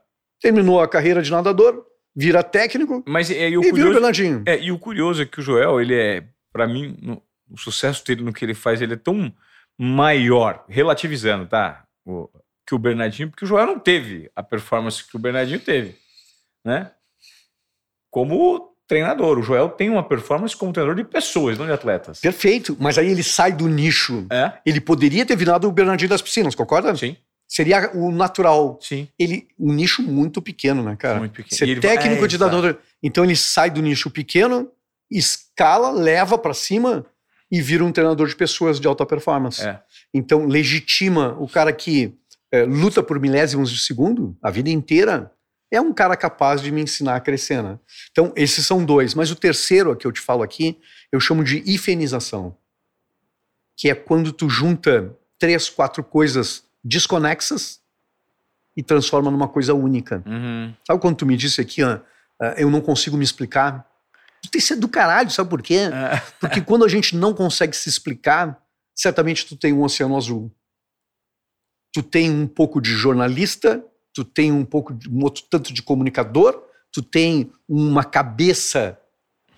Terminou a carreira de nadador, vira técnico Mas é, e o e vira o curioso, Bernardinho. é, e o curioso é que o Joel, ele é, pra mim, no- o sucesso dele no que ele faz, ele é tão maior, relativizando, tá? O- que o Bernardinho, porque o Joel não teve a performance que o Bernardinho teve, né? Como treinador. O Joel tem uma performance como treinador de pessoas, não de atletas. Perfeito, mas aí ele sai do nicho. É? Ele poderia ter virado o Bernardinho das piscinas, concorda? Sim, Seria o natural. sim. Ele, um nicho muito pequeno, né, cara? Muito pequeno. Ser ele- técnico é, de dador. Então ele sai do nicho pequeno, escala, leva pra cima e vira um treinador de pessoas de alta performance. É. Então legitima o cara que eh, luta por milésimos de segundo a vida inteira. É um cara capaz de me ensinar a crescer, né? Então, esses são dois. Mas o terceiro que eu te falo aqui, eu chamo de ifenização. Que é quando tu junta três, quatro coisas desconexas e transforma numa coisa única. Uhum. Sabe quando tu me disse aqui, ó, ah, eu não consigo me explicar? Tu tem ser do caralho, sabe por quê? É. Porque quando a gente não consegue se explicar, certamente tu tem um oceano azul. Tu tem um pouco de jornalista, tu tem um pouco de um outro tanto de comunicador, tu tem uma cabeça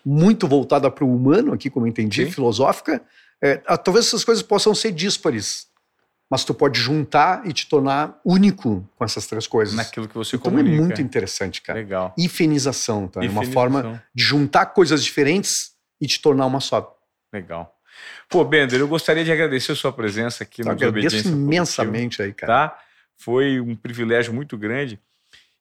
muito voltada para o humano, aqui como eu entendi, Sim. filosófica. É, ah, talvez essas coisas possam ser díspares, mas tu pode juntar e te tornar único com essas três coisas. Naquilo que você Então comunica. é muito interessante, cara. Legal. Ifenização, tá? É uma forma de juntar coisas diferentes e te tornar uma só. Legal. Pô, Bender, eu gostaria de agradecer a sua presença aqui Eu no agradeço Desobediência imensamente aí, cara. Tá? Foi um privilégio muito grande.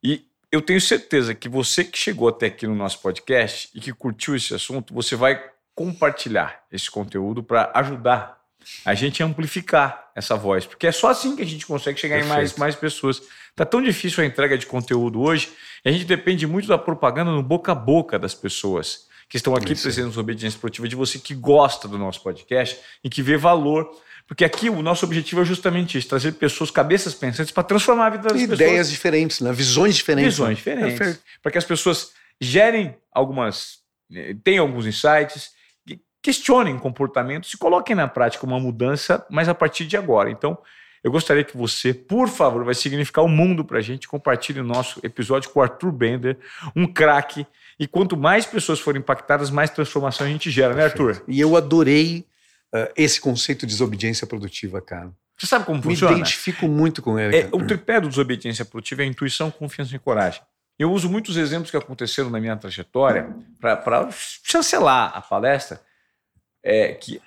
E eu tenho certeza que você que chegou até aqui no nosso podcast e que curtiu esse assunto, você vai compartilhar esse conteúdo para ajudar a gente amplificar essa voz. Porque é só assim que a gente consegue chegar em mais, Perfeito. mais pessoas. Tá tão difícil a entrega de conteúdo hoje, e a gente depende muito da propaganda no boca a boca das pessoas que estão aqui Isso presentes no Obediência Produtiva, de você que gosta do nosso podcast e que vê valor. Porque aqui o nosso objetivo é justamente isso: trazer pessoas, cabeças pensantes, para transformar a vida das pessoas. Ideias diferentes, né? Visões diferentes. Visões né? diferentes. Perfeito. Para que as pessoas gerem algumas. eh, tenham alguns insights, questionem comportamentos e coloquem na prática uma mudança, mas a partir de agora. Então, eu gostaria que você, por favor, vai significar o mundo para a gente, compartilhe o nosso episódio com o Arthur Bender, um craque. E quanto mais pessoas forem impactadas, mais transformação a gente gera, né, Arthur? E eu adorei uh, esse conceito de desobediência produtiva, cara. Você sabe como Me funciona? identifico muito com ele. É, o tripé do desobediência produtiva é intuição, confiança e coragem. Eu uso muitos exemplos que aconteceram na minha trajetória para chancelar a palestra, é, que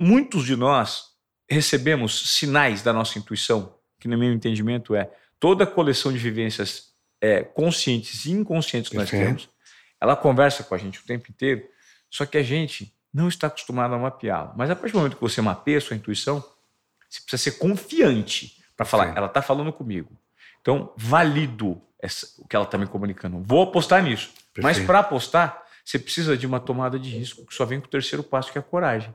muitos de nós recebemos sinais da nossa intuição, que no meu entendimento é toda a coleção de vivências é, conscientes e inconscientes que nós Perfeito. temos, ela conversa com a gente o tempo inteiro, só que a gente não está acostumado a mapeá-la. Mas a partir do momento que você mapeia a sua intuição, você precisa ser confiante para falar, Sim. ela está falando comigo. Então, valido essa- o que ela está me comunicando. Vou apostar nisso. Mas Perfeito. para apostar, você precisa de uma tomada de risco, que só vem com o terceiro passo, que é a coragem.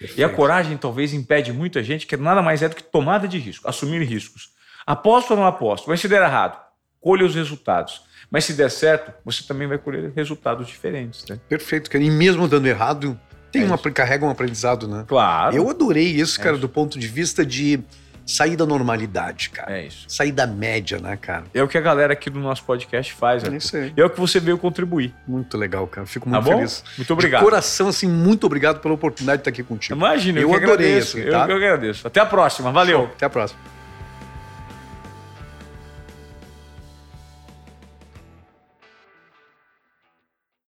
E a Perfeito. coragem talvez impede muita gente, que nada mais é do que tomada de risco, assumir riscos. Aposto ou não aposto? Mas se der errado, colha os resultados. Mas se der certo, você também vai colher resultados diferentes. Né? Perfeito, cara. E mesmo dando errado, tem É uma, isso. carrega um aprendizado, né? Claro. Eu adorei isso, É cara, isso. do ponto de vista de sair da normalidade, cara. É isso. Sair da média, né, cara? É o que a galera aqui do nosso podcast faz. É Arthur. isso aí. E é o que você veio contribuir. Muito legal, cara. Fico Tá muito bom? feliz. Muito De obrigado. coração, assim, muito obrigado pela oportunidade de estar aqui contigo. Imagina, eu, Eu que adorei agradeço. eu tá? que agradeço. Até a próxima. Valeu. Até a próxima.